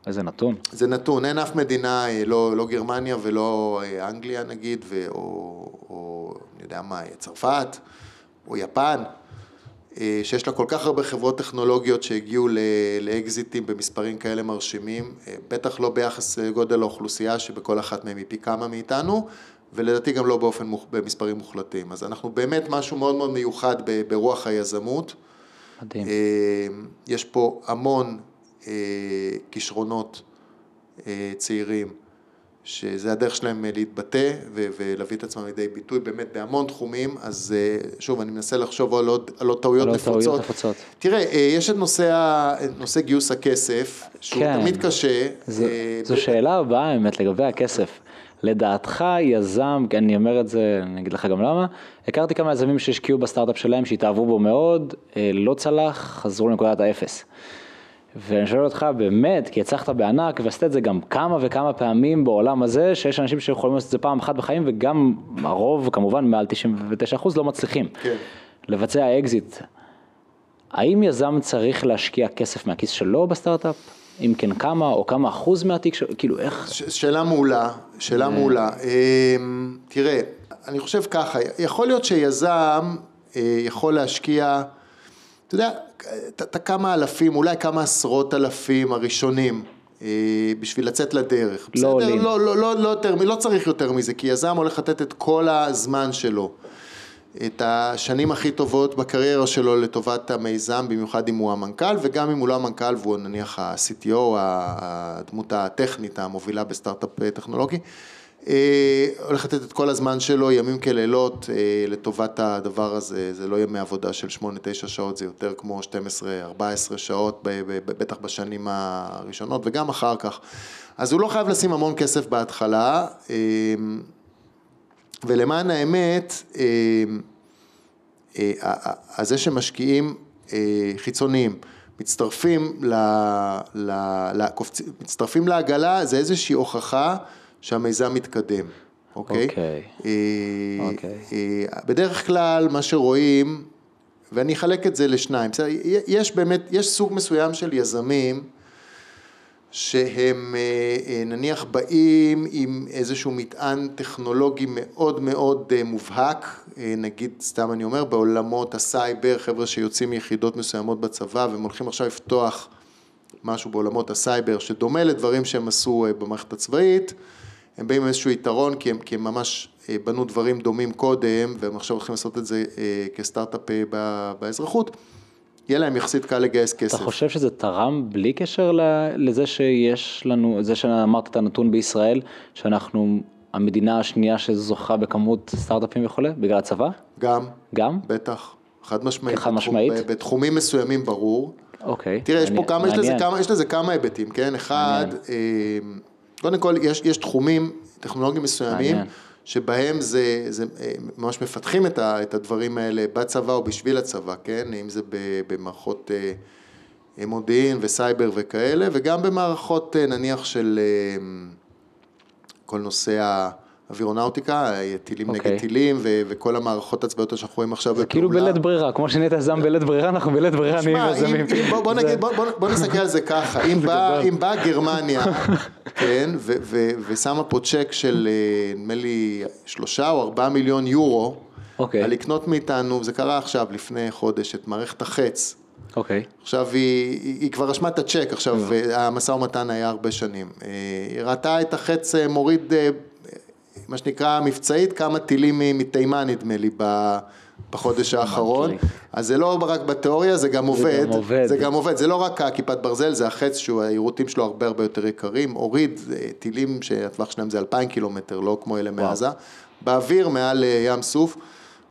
איזה נתון. זה נתון, אין אף מדינה, לא, לא גרמניה ולא אנגליה נגיד, ו, או, או אני יודע מה, צרפת, או יפן, שיש לה כל כך הרבה חברות טכנולוגיות שהגיעו לאקזיטים במספרים כאלה מרשימים, אה, בטח לא ביחס לגודל האוכלוסייה שבכל אחת מהם היא פי כמה מאיתנו, ולדעתי גם לא באופן, במספרים מוחלטים. אז אנחנו באמת משהו מאוד מאוד מיוחד ברוח היזמות. מדהים. אה, יש פה המון כישרונות צעירים. שזה הדרך שלהם אה, להתבטא ולהביא את עצמם לידי ביטוי באמת בהמון תחומים, אז אה, שוב, אני מנסה לחשוב על עוד, על עוד טעויות נפוצות. נפוצות. תראה, אה, יש את נושא, נושא גיוס הכסף, שהוא כן. תמיד קשה. זו, זו שאלה הבאה, האמת, לגבי הכסף. לדעתך יזם, אני אומר את זה, אני אגיד לך גם למה, הכרתי כמה יזמים שהשקיעו בסטארט-אפ שלהם, שהתאהבו בו מאוד, לא צלח, חזרו לנקודת האפס. ואני שואל אותך באמת, כי הצלחת בענק ועשית את זה גם כמה וכמה פעמים בעולם הזה, שיש אנשים שיכולים לעשות את זה פעם אחת בחיים וגם הרוב כמובן מעל 99% לא מצליחים. כן. לבצע אקזיט. האם יזם צריך להשקיע כסף מהכיס שלו בסטארט-אפ? אם כן כמה או כמה אחוז מהתיק שלו, כאילו איך? ש- שאלה מעולה, שאלה מעולה. אמ, תראה, אני חושב ככה, יכול להיות שיזם אה, יכול להשקיע, אתה יודע, את הכמה אלפים, אולי כמה עשרות אלפים הראשונים. אה, בשביל לצאת לדרך. לא עולים. לא, לא, לא, לא, יותר, לא צריך יותר מזה, כי יזם הולך לתת את כל הזמן שלו, את השנים הכי טובות בקריירה שלו לטובת המיזם, במיוחד אם הוא המנכ"ל, וגם אם הוא לא המנכ"ל והוא נניח ה-CTO, הדמות הטכנית המובילה בסטארט-אפ טכנולוגי. אה, הולך לתת את כל הזמן שלו, ימים כלילות, אה, לטובת הדבר הזה, זה לא ימי עבודה של 8-9 שעות, זה יותר כמו 12-14 שעות, בטח בשנים הראשונות וגם אחר כך. אז הוא לא חייב לשים המון כסף בהתחלה, אה, ולמען האמת, אה, אה, אה, זה שמשקיעים אה, חיצוניים מצטרפים, ל, ל, ל. מצטרפים לעגלה, זה איזושהי הוכחה שהמיזם מתקדם, אוקיי? אוקיי. אה, אוקיי. אה, בדרך כלל מה שרואים, ואני אחלק את זה לשניים, בסדר? יש באמת, יש סוג מסוים של יזמים שהם אה, נניח באים עם איזשהו מטען טכנולוגי מאוד מאוד מובהק, נגיד סתם אני אומר בעולמות הסייבר, חבר'ה שיוצאים מיחידות מסוימות בצבא והם הולכים עכשיו לפתוח משהו בעולמות הסייבר שדומה לדברים שהם עשו במערכת הצבאית, הם באים עם איזשהו יתרון כי הם, כי הם ממש בנו דברים דומים קודם והם עכשיו הולכים לעשות את זה כסטארט-אפ באזרחות. יהיה להם יחסית קל לגייס כסף. אתה חושב שזה תרם בלי קשר לזה שיש לנו, זה שאמרת את הנתון בישראל, שאנחנו המדינה השנייה שזוכה בכמות סטארט-אפים וכולי, בגלל הצבא? גם. גם? בטח. חד משמעית. חד משמעית? בתחום, בתחומים מסוימים ברור. אוקיי. תראה, יש פה כמה, יש לזה כמה, יש לזה כמה היבטים, כן? אחד, אה, קודם כל, יש, יש תחומים טכנולוגיים מסוימים. מעניין. שבהם זה, זה אה, ממש מפתחים את, ה, את הדברים האלה בצבא או בשביל הצבא, כן? אם זה במערכות אה, מודיעין וסייבר וכאלה, וגם במערכות אה, נניח של כל נושא ה... אווירונאוטיקה, טילים okay. נגד אוקיי. טילים ו- וכל המערכות הצבאיות שאנחנו רואים עכשיו בפעולה. זה כאילו בלית ברירה, כמו שנהיית יזם בלית ברירה, אנחנו בלית ברירה נהיים יזמים. בוא, בוא, נגיד, בוא, בוא, בוא נסתכל על זה ככה, אם באה בא גרמניה, כן, ו- ו- ושמה פה צ'ק של אה, נדמה לי שלושה או ארבעה מיליון יורו, okay. אוקיי. על לקנות מאיתנו, זה קרה עכשיו, לפני חודש, את מערכת החץ. אוקיי. Okay. עכשיו היא, היא, היא כבר רשמה את הצ'ק, עכשיו yeah. המשא ומתן היה הרבה שנים. אה, היא ראתה את החץ אה, מוריד מה שנקרא מבצעית, כמה טילים מתימן נדמה לי בחודש האחרון, אז זה לא רק בתיאוריה, זה גם עובד, זה גם עובד, זה גם עובד, זה לא רק הכיפת ברזל, זה החץ שהיירוטים שלו הרבה הרבה יותר יקרים, הוריד אה, טילים שהטווח שלהם זה אלפיים קילומטר, לא כמו אלה מעזה, באוויר מעל אה, ים סוף,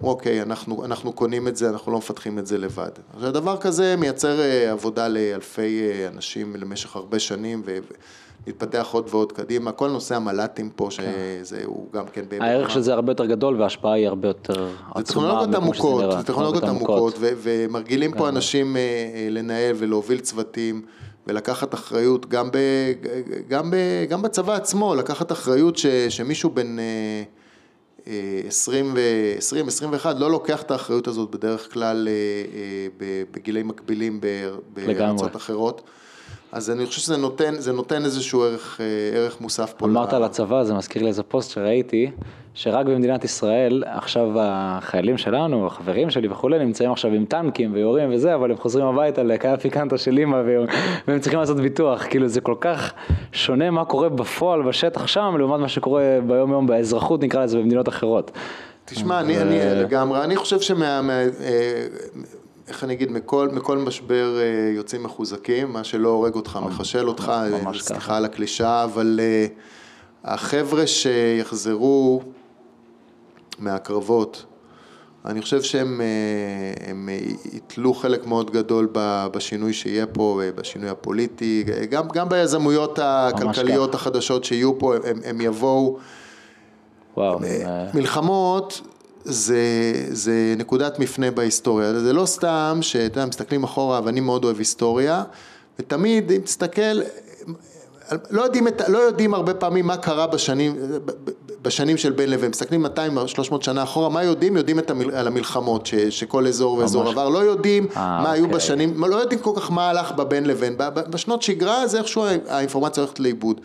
אוקיי, אנחנו, אנחנו קונים את זה, אנחנו לא מפתחים את זה לבד. עכשיו דבר כזה מייצר אה, עבודה לאלפי אנשים למשך הרבה שנים, ו... להתפתח עוד ועוד קדימה, כל נושא המל"טים פה, כן. שזה הוא גם כן... הערך של זה הרבה יותר גדול וההשפעה היא הרבה יותר עצומה. זה טכנולוגיות עמוקות, זה טכנולוגיות עמוקות, ומרגילים פה כן. אנשים אה, אה, לנהל ולהוביל צוותים. ולקחת אחריות גם, ב, גם, ב, גם בצבא עצמו, לקחת אחריות ש, שמישהו בן 20 ו-20, 21 לא לוקח את האחריות הזאת בדרך כלל אה, בגילי מקבילים בארצות אחרות. אז אני חושב שזה נותן, זה נותן איזשהו ערך, אה, ערך מוסף פה. אמרת על הצבא, זה מזכיר לי איזה פוסט שראיתי, שרק במדינת ישראל, עכשיו החיילים שלנו, החברים שלי וכולי, נמצאים עכשיו עם טנקים ויורים וזה, אבל הם חוזרים הביתה לקיה פיקנטה של אימא והם צריכים לעשות ביטוח, כאילו זה כל כך שונה מה קורה בפועל בשטח שם, לעומת מה שקורה ביום יום באזרחות, נקרא לזה, במדינות אחרות. תשמע, אני, אני לגמרי, אני חושב שמה... מה, אה, איך אני אגיד, מכל, מכל משבר אה, יוצאים מחוזקים, מה שלא הורג אותך, מחשל אותך, אה, סליחה על הקלישאה, אבל אה, החבר'ה שיחזרו מהקרבות, אני חושב שהם הם יתלו חלק מאוד גדול בשינוי שיהיה פה, בשינוי הפוליטי, גם, גם ביזמויות הכלכליות. החדשות שיהיו פה, הם, הם יבואו. וואו. מלחמות זה, זה נקודת מפנה בהיסטוריה, זה לא סתם שאתה יודע, מסתכלים אחורה ואני מאוד אוהב היסטוריה, ותמיד אם תסתכל, לא יודעים, לא יודעים הרבה פעמים מה קרה בשנים, בשנים של בין לבין, מסתכלים 200-300 שנה אחורה, מה יודעים? יודעים את המל, על המלחמות ש, שכל אזור ואזור עבר, לא יודעים 아, מה אוקיי. היו בשנים, לא יודעים כל כך מה הלך בבין לבין, בשנות שגרה זה איכשהו האינפורמציה הולכת לאיבוד,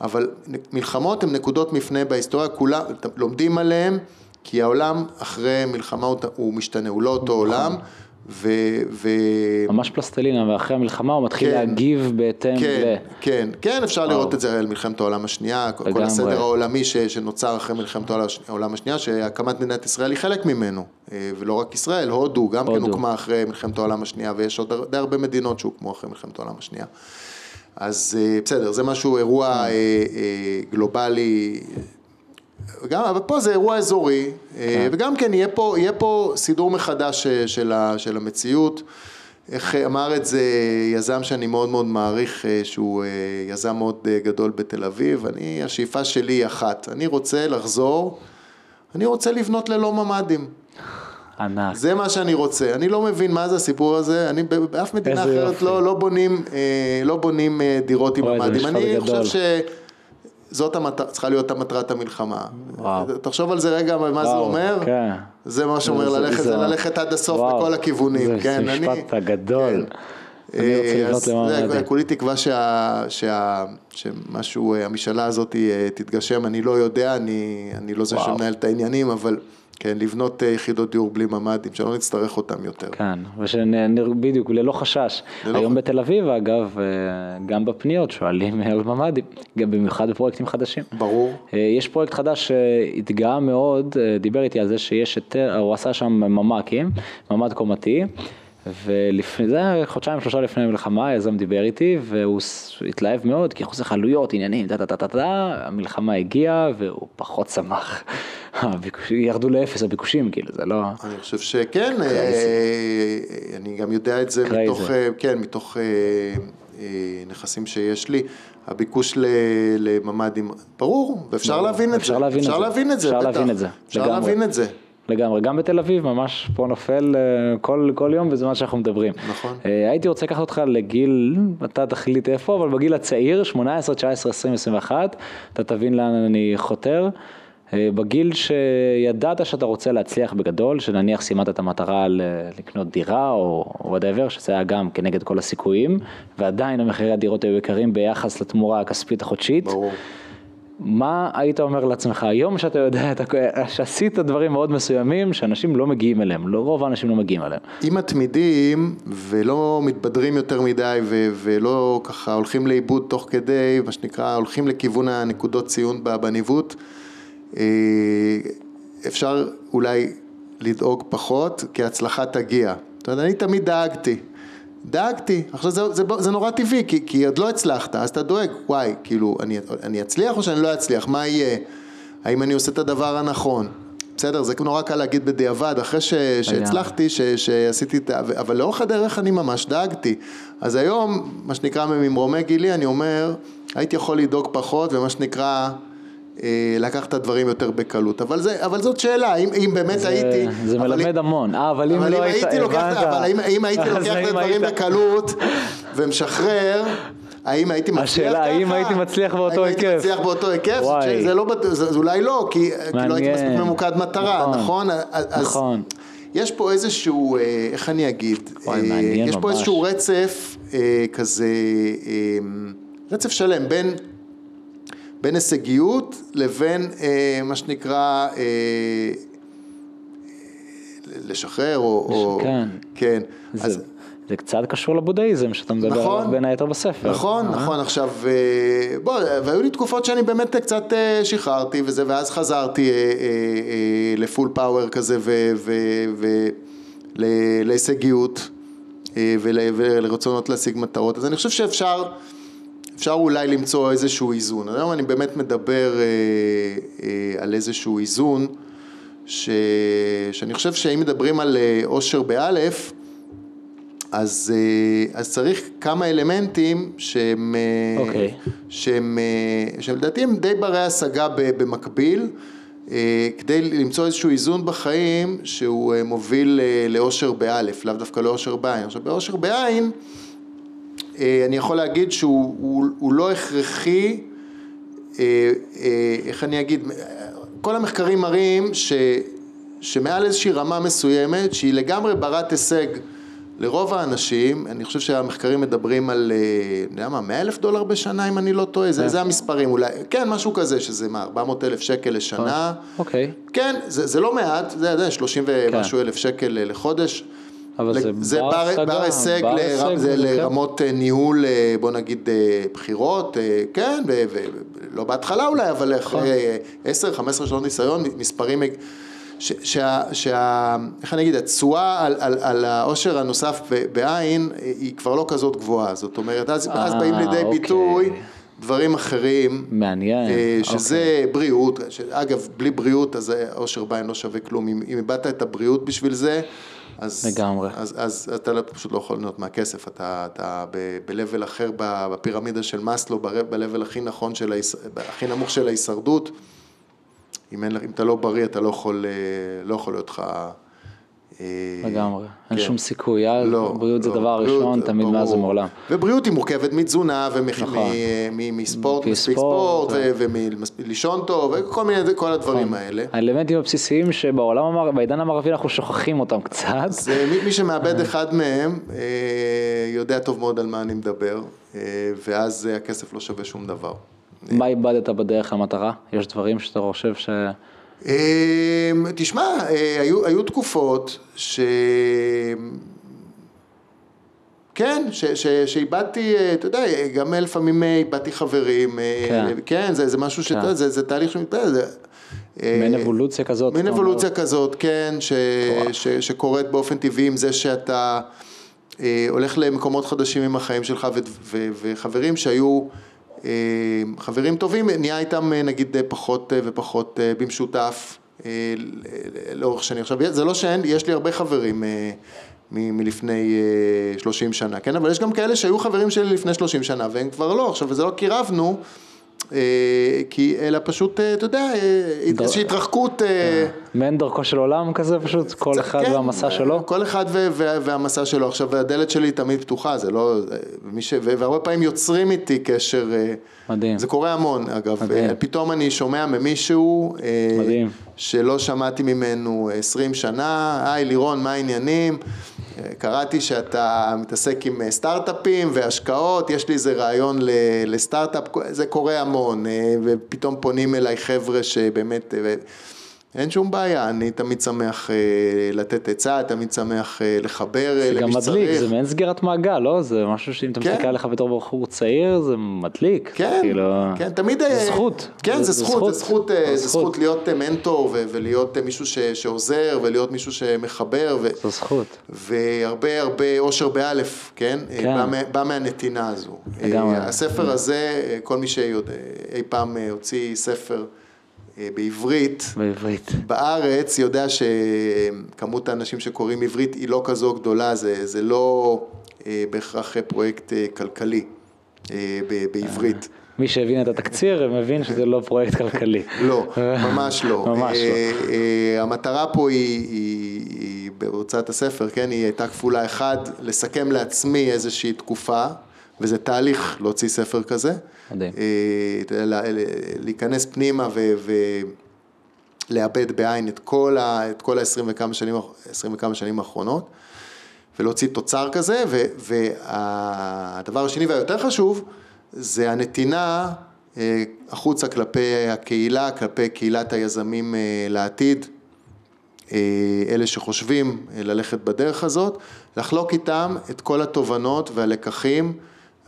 אבל מלחמות הן נקודות מפנה בהיסטוריה, כולם לומדים עליהן כי העולם אחרי מלחמה הוא משתנה, הוא לא אותו נכון. עולם. ו... ו... ממש פלסטלינה, ואחרי המלחמה הוא מתחיל כן, להגיב בהתאם כן, ל... כן, כן, אפשר וואו. לראות את זה על מלחמת העולם השנייה, לגמרי. כל הסדר העולמי ש... שנוצר אחרי מלחמת העולם השנייה, שהקמת מדינת ישראל היא חלק ממנו, אה, ולא רק ישראל, הודו גם כן הודו. כן הוקמה אחרי מלחמת העולם השנייה, ויש עוד די הרבה מדינות שהוקמו אחרי מלחמת העולם השנייה. אז אה, בסדר, זה משהו, אירוע אה, גלובלי גם, אבל פה זה אירוע אזורי, אה, כן. וגם כן יהיה פה, יהיה פה סידור מחדש אה, של, ה, של המציאות. איך אמר את זה יזם שאני מאוד מאוד מעריך, אה, שהוא יזם מאוד גדול בתל אביב, אני, השאיפה שלי היא אחת, אני רוצה לחזור אני רוצה לבנות ללא ממ"דים. ענק. זה מה שאני רוצה. אני לא מבין מה זה הסיפור הזה, אני באף מדינה אחרת יופי. לא, לא בונים, אה, לא בונים אה, דירות עם ממ"דים. אני. חושב שזאת המטרה, צריכה להיות המטרת המלחמה. וואו. תחשוב על זה רגע, מה זה וואו, אומר. כן. זה מה שאומר זה- ללכת, זה זה- ללכת עד הסוף וואו, בכל הכיוונים. זה כן, אני... המשפט הגדול. כן. אני רוצה אה, לבנות אז לממ"דים. זה, כולי תקווה שה, שה, שמשהו, אה, המשאלה הזאת אה, תתגשם, אני לא יודע, אני, אני לא זה. שמנהל את העניינים, אבל כן, לבנות אה, יחידות דיור בלי ממ"דים, שלא נצטרך אותם יותר. כן, ובדיוק, ללא חשש. ללא היום ח- בתל אביב, אגב, אה, גם בפניות שואלים על ממ"דים, גם במיוחד בפרויקטים חדשים. ברור. אה, יש פרויקט חדש שהתגאה מאוד, אה, דיבר איתי על זה שיש היתר, הוא עשה שם ממ"קים, ממ"ד קומתי, ולפני זה, חודשיים שלושה לפני המלחמה, היזם דיבר איתי, והוא התלהב מאוד, כי חוסך עלויות, עניינים, טה טה טה טה טה, המלחמה הגיעה, והוא פחות שמח. ירדו לאפס הביקושים, כאילו, זה לא... אני חושב שכן, אה, אני גם יודע את זה. מתוך, אה, כן, מתוך אה, נכסים שיש לי, הביקוש לממ"דים, ברור, ואפשר להבין את זה, אפשר. להבין את זה, אפשר. להבין את זה, אפשר. להבין את זה, לגמרי, גם בתל אביב ממש פה נופל אה, כל, כל יום בזמן שאנחנו מדברים. נכון. אה, הייתי רוצה לקחת אותך לגיל, אתה תחליט איפה, אבל בגיל הצעיר, 18, 19, 20, 21, אתה תבין לאן אני חותר. אה, בגיל שידעת שאתה רוצה להצליח בגדול, שנניח סימנת את המטרה לקנות דירה או וואטאבר, שזה היה גם כנגד כל הסיכויים, ועדיין המחירי הדירות היו יקרים ביחס לתמורה הכספית החודשית. ברור. מה היית אומר לעצמך היום שאתה יודע שעשית דברים מאוד מסוימים שאנשים לא מגיעים אליהם, לא רוב האנשים לא מגיעים אליהם. אם מתמידים ולא מתבדרים יותר מדי ו- ולא ככה הולכים לאיבוד תוך כדי, מה שנקרא, הולכים לכיוון הנקודות ציון בניווט, אה, אפשר אולי לדאוג פחות, כי ההצלחה תגיע. אתה יודע, אני תמיד דאגתי. דאגתי, עכשיו זה, זה, זה נורא טבעי, כי, כי עוד לא הצלחת, אז אתה דואג, וואי, כאילו, אני, אני אצליח או שאני לא אצליח, מה יהיה? האם אני עושה את הדבר הנכון? בסדר, זה נורא קל להגיד בדיעבד, אחרי ש, שהצלחתי, ש, שעשיתי את ה... אבל לאורך הדרך אני ממש דאגתי. אז היום, מה שנקרא ממרומי גילי, אני אומר, הייתי יכול לדאוג פחות, ומה שנקרא... אה, לקחת את הדברים יותר בקלות, אבל, זה, אבל זאת שאלה, אם, אם באמת זה, הייתי... זה מלמד המון, אה, אבל אם אבל לא היית, לוקח, אבל אם, אם הייתי לוקח את הדברים היית- בקלות ומשחרר, האם הייתי מצליח השאלה, ככה? האם הייתי מצליח באותו האם הייתי היקף? מצליח באותו היקף? וואי. זה לא, זה, זה אולי לא, כי, כי לא הייתי. מספיק ממוקד מטרה, נכון. נכון? אז, נכון. יש פה איזשהו, אה, איך אני אגיד, וואי, אה, מעניין יש פה ממש. איזשהו רצף אה, כזה, אה, רצף שלם בין, בין הישגיות לבין אה, מה שנקרא אה, לשחרר או... או כן. כן. זה, אז, זה קצת קשור לבודהיזם שאתה מדבר נכון. עליו בין היתר בספר. נכון, אה? נכון, עכשיו, אה, בוא, והיו לי תקופות שאני באמת קצת אה, שחררתי וזה, ואז חזרתי אה, אה, אה, לפול פאוור כזה ולהישגיות אה, ול- ולרצונות להשיג מטרות, אז אני חושב שאפשר, אפשר אולי למצוא איזשהו איזון. היום אני באמת מדבר אה, אה, על איזשהו איזון, ש... שאני חושב שאם מדברים על אה, אושר באלף, אז, אה, אז צריך כמה אלמנטים שהם, אה, אוקיי. שהם, אה, שהם לדעתי הם די ברי השגה במקביל, אה, כדי למצוא איזשהו איזון בחיים שהוא מוביל אה, לאושר באלף, לאו דווקא לאושר בעין. עכשיו באושר בעין, אני יכול להגיד שהוא הוא, הוא לא הכרחי, אה, אה, איך אני אגיד, כל המחקרים מראים ש, שמעל איזושהי רמה מסוימת, שהיא לגמרי ברת הישג לרוב האנשים, אני חושב שהמחקרים מדברים על, אה, אני יודע מה, 100 אלף דולר בשנה אם אני לא טועה, זה, זה המספרים אולי, כן, משהו כזה, שזה מה, 400 אלף שקל לשנה, אוקיי. כן, זה, זה לא מעט, זה, זה 30 ומשהו אלף שקל אה, לחודש. אבל זה זה בר בר, בר הישג, בר זה כן. לרמות אה, ניהול, אה, בוא נגיד אה, בחירות, כן, ולא בהתחלה אולי, אבל נכון. אחרי 10-15 שנות ניסיון, מספרים, ש- שה, שה, איך אני אגיד, התשואה על, על, על העושר הנוסף בעין היא כבר לא כזאת גבוהה, זאת אומרת, אז, אז אה, באים לידי אוקיי. ביטוי דברים אחרים. מעניין. אה, אוקיי. שזה בריאות, ש- אגב, בלי בריאות אז העושר בעין לא שווה כלום, אם איבדת את הבריאות בשביל זה, אז, לגמרי. אז, אז, אז אתה לא- פשוט לא יכול ליהנות מהכסף, אתה, אתה ב-level אחר בפירמידה של מאסלו, ב-level הכי נכון, של ההיש- הכי נמוך של ההישרדות. אם, אין, אם אתה לא בריא, אתה לא יכול, אה, לא יכול להיות לך... אה, לגמרי, אין כן. שום סיכוי, אה? לא, בריאות זה לא, דבר ראשון, תמיד. מאז ומעולם. ובריאות היא מורכבת מתזונה נכון. ומספורט, מפי מספיק ספורט, ולישון טוב, וכל מיני, כל נכון. הדברים האלה. האלמנטים הבסיסיים שבעולם, בעידן המערבי אנחנו שוכחים אותם קצת. אז אה, מי, שמאבד אחד מהם, אה, יודע טוב מאוד על מה אני מדבר, אה, ואז אה, הכסף לא שווה שום דבר. מה איבדת בדרך למטרה? יש דברים שאתה חושב ש... אה, תשמע, אה, היו, היו תקופות ש... כן, ש, ש, שאיבדתי, אה, אתה יודע, גם לפעמים אה, איבדתי חברים, כן. כן, זה, זה משהו שאתה כן. זה, זה תהליך שמתפעל, זה... מעין אבולוציה כזאת. אומר. אבולוציה כזאת, כן, ש, ש, שקורית באופן טבעי עם זה שאתה אה, הולך למקומות חדשים עם החיים שלך ו, ו, וחברים שהיו חברים טובים, נהיה איתם אה, נגיד אה, פחות אה, ופחות אה, במשותף אה, לאורך שנים. עכשיו, זה לא שאין, יש לי הרבה חברים אה, מ- מלפני אה, 30 שנה, כן, אבל יש גם כאלה שהיו חברים שלי לפני 30 שנה והם כבר לא, עכשיו, וזה לא כי רבנו. אה, כי אלא פשוט, אה, אתה יודע, איזושהי התרחקות אה, מעין דרכו של עולם כזה פשוט, כל אחד כן, והמסע שלו. כל אחד והמסע שלו. עכשיו, הדלת שלי תמיד פתוחה, זה לא... והרבה פעמים יוצרים איתי קשר... מדהים. זה קורה המון, אגב. פתאום אני שומע ממישהו... מדהים. שלא שמעתי ממנו 20 שנה, היי לירון, מה העניינים? אה, קראתי שאתה מתעסק עם אה, סטארט-אפים והשקעות, יש לי איזה רעיון לסטארט-אפ, זה קורה המון, אה, ופתאום פונים אליי חבר'ה שבאמת, אין שום בעיה, אני תמיד שמח אה, לתת עצה, תמיד שמח אה, לחבר אה, זה גם למי מדליק, שצריך. זה מעין סגירת מעגל, לא? זה משהו שאם אתה כן. מסתכל עליך בתור בחור צעיר, זה מדליק. כן, כאילו, כן, תמיד... זה אה, זכות. כן, זה זה זכות, זה זכות. זכות, אה, זה זה זכות. זכות להיות מנטור ו- ולהיות מישהו ש- שעוזר ולהיות מישהו שמחבר. ו- זו זכות. והרבה הרבה אושר באלף, כן? כן. בא, בא מהנתינה הזו. לגמרי. הספר הזה, כל מי שאי פעם הוציא ספר בעברית, בעברית. בארץ יודע שכמות האנשים שקוראים עברית היא לא כזו גדולה, זה, זה לא אה, בהכרח פרויקט אה, כלכלי אה, בעברית. מי שהבין את התקציר, מבין שזה לא פרויקט כלכלי. לא, ממש לא. ממש לא. אה, אה, המטרה פה היא, היא, היא בהוצאת הספר, כן, היא הייתה כפולה. אחד, לסכם לעצמי איזושהי תקופה, וזה תהליך להוציא ספר כזה. מדהים. אה, לה- להיכנס פנימה ו... ו לאבד בעין את כל ה... את כל ה-20 וכמה שנים, 20 וכמה שנים האחרונות, ולהוציא תוצר כזה, והדבר השני והיותר חשוב, זה הנתינה אה, החוצה כלפי הקהילה, כלפי קהילת היזמים אה, לעתיד, אה, אלה שחושבים אה, ללכת בדרך הזאת, לחלוק איתם את כל התובנות והלקחים,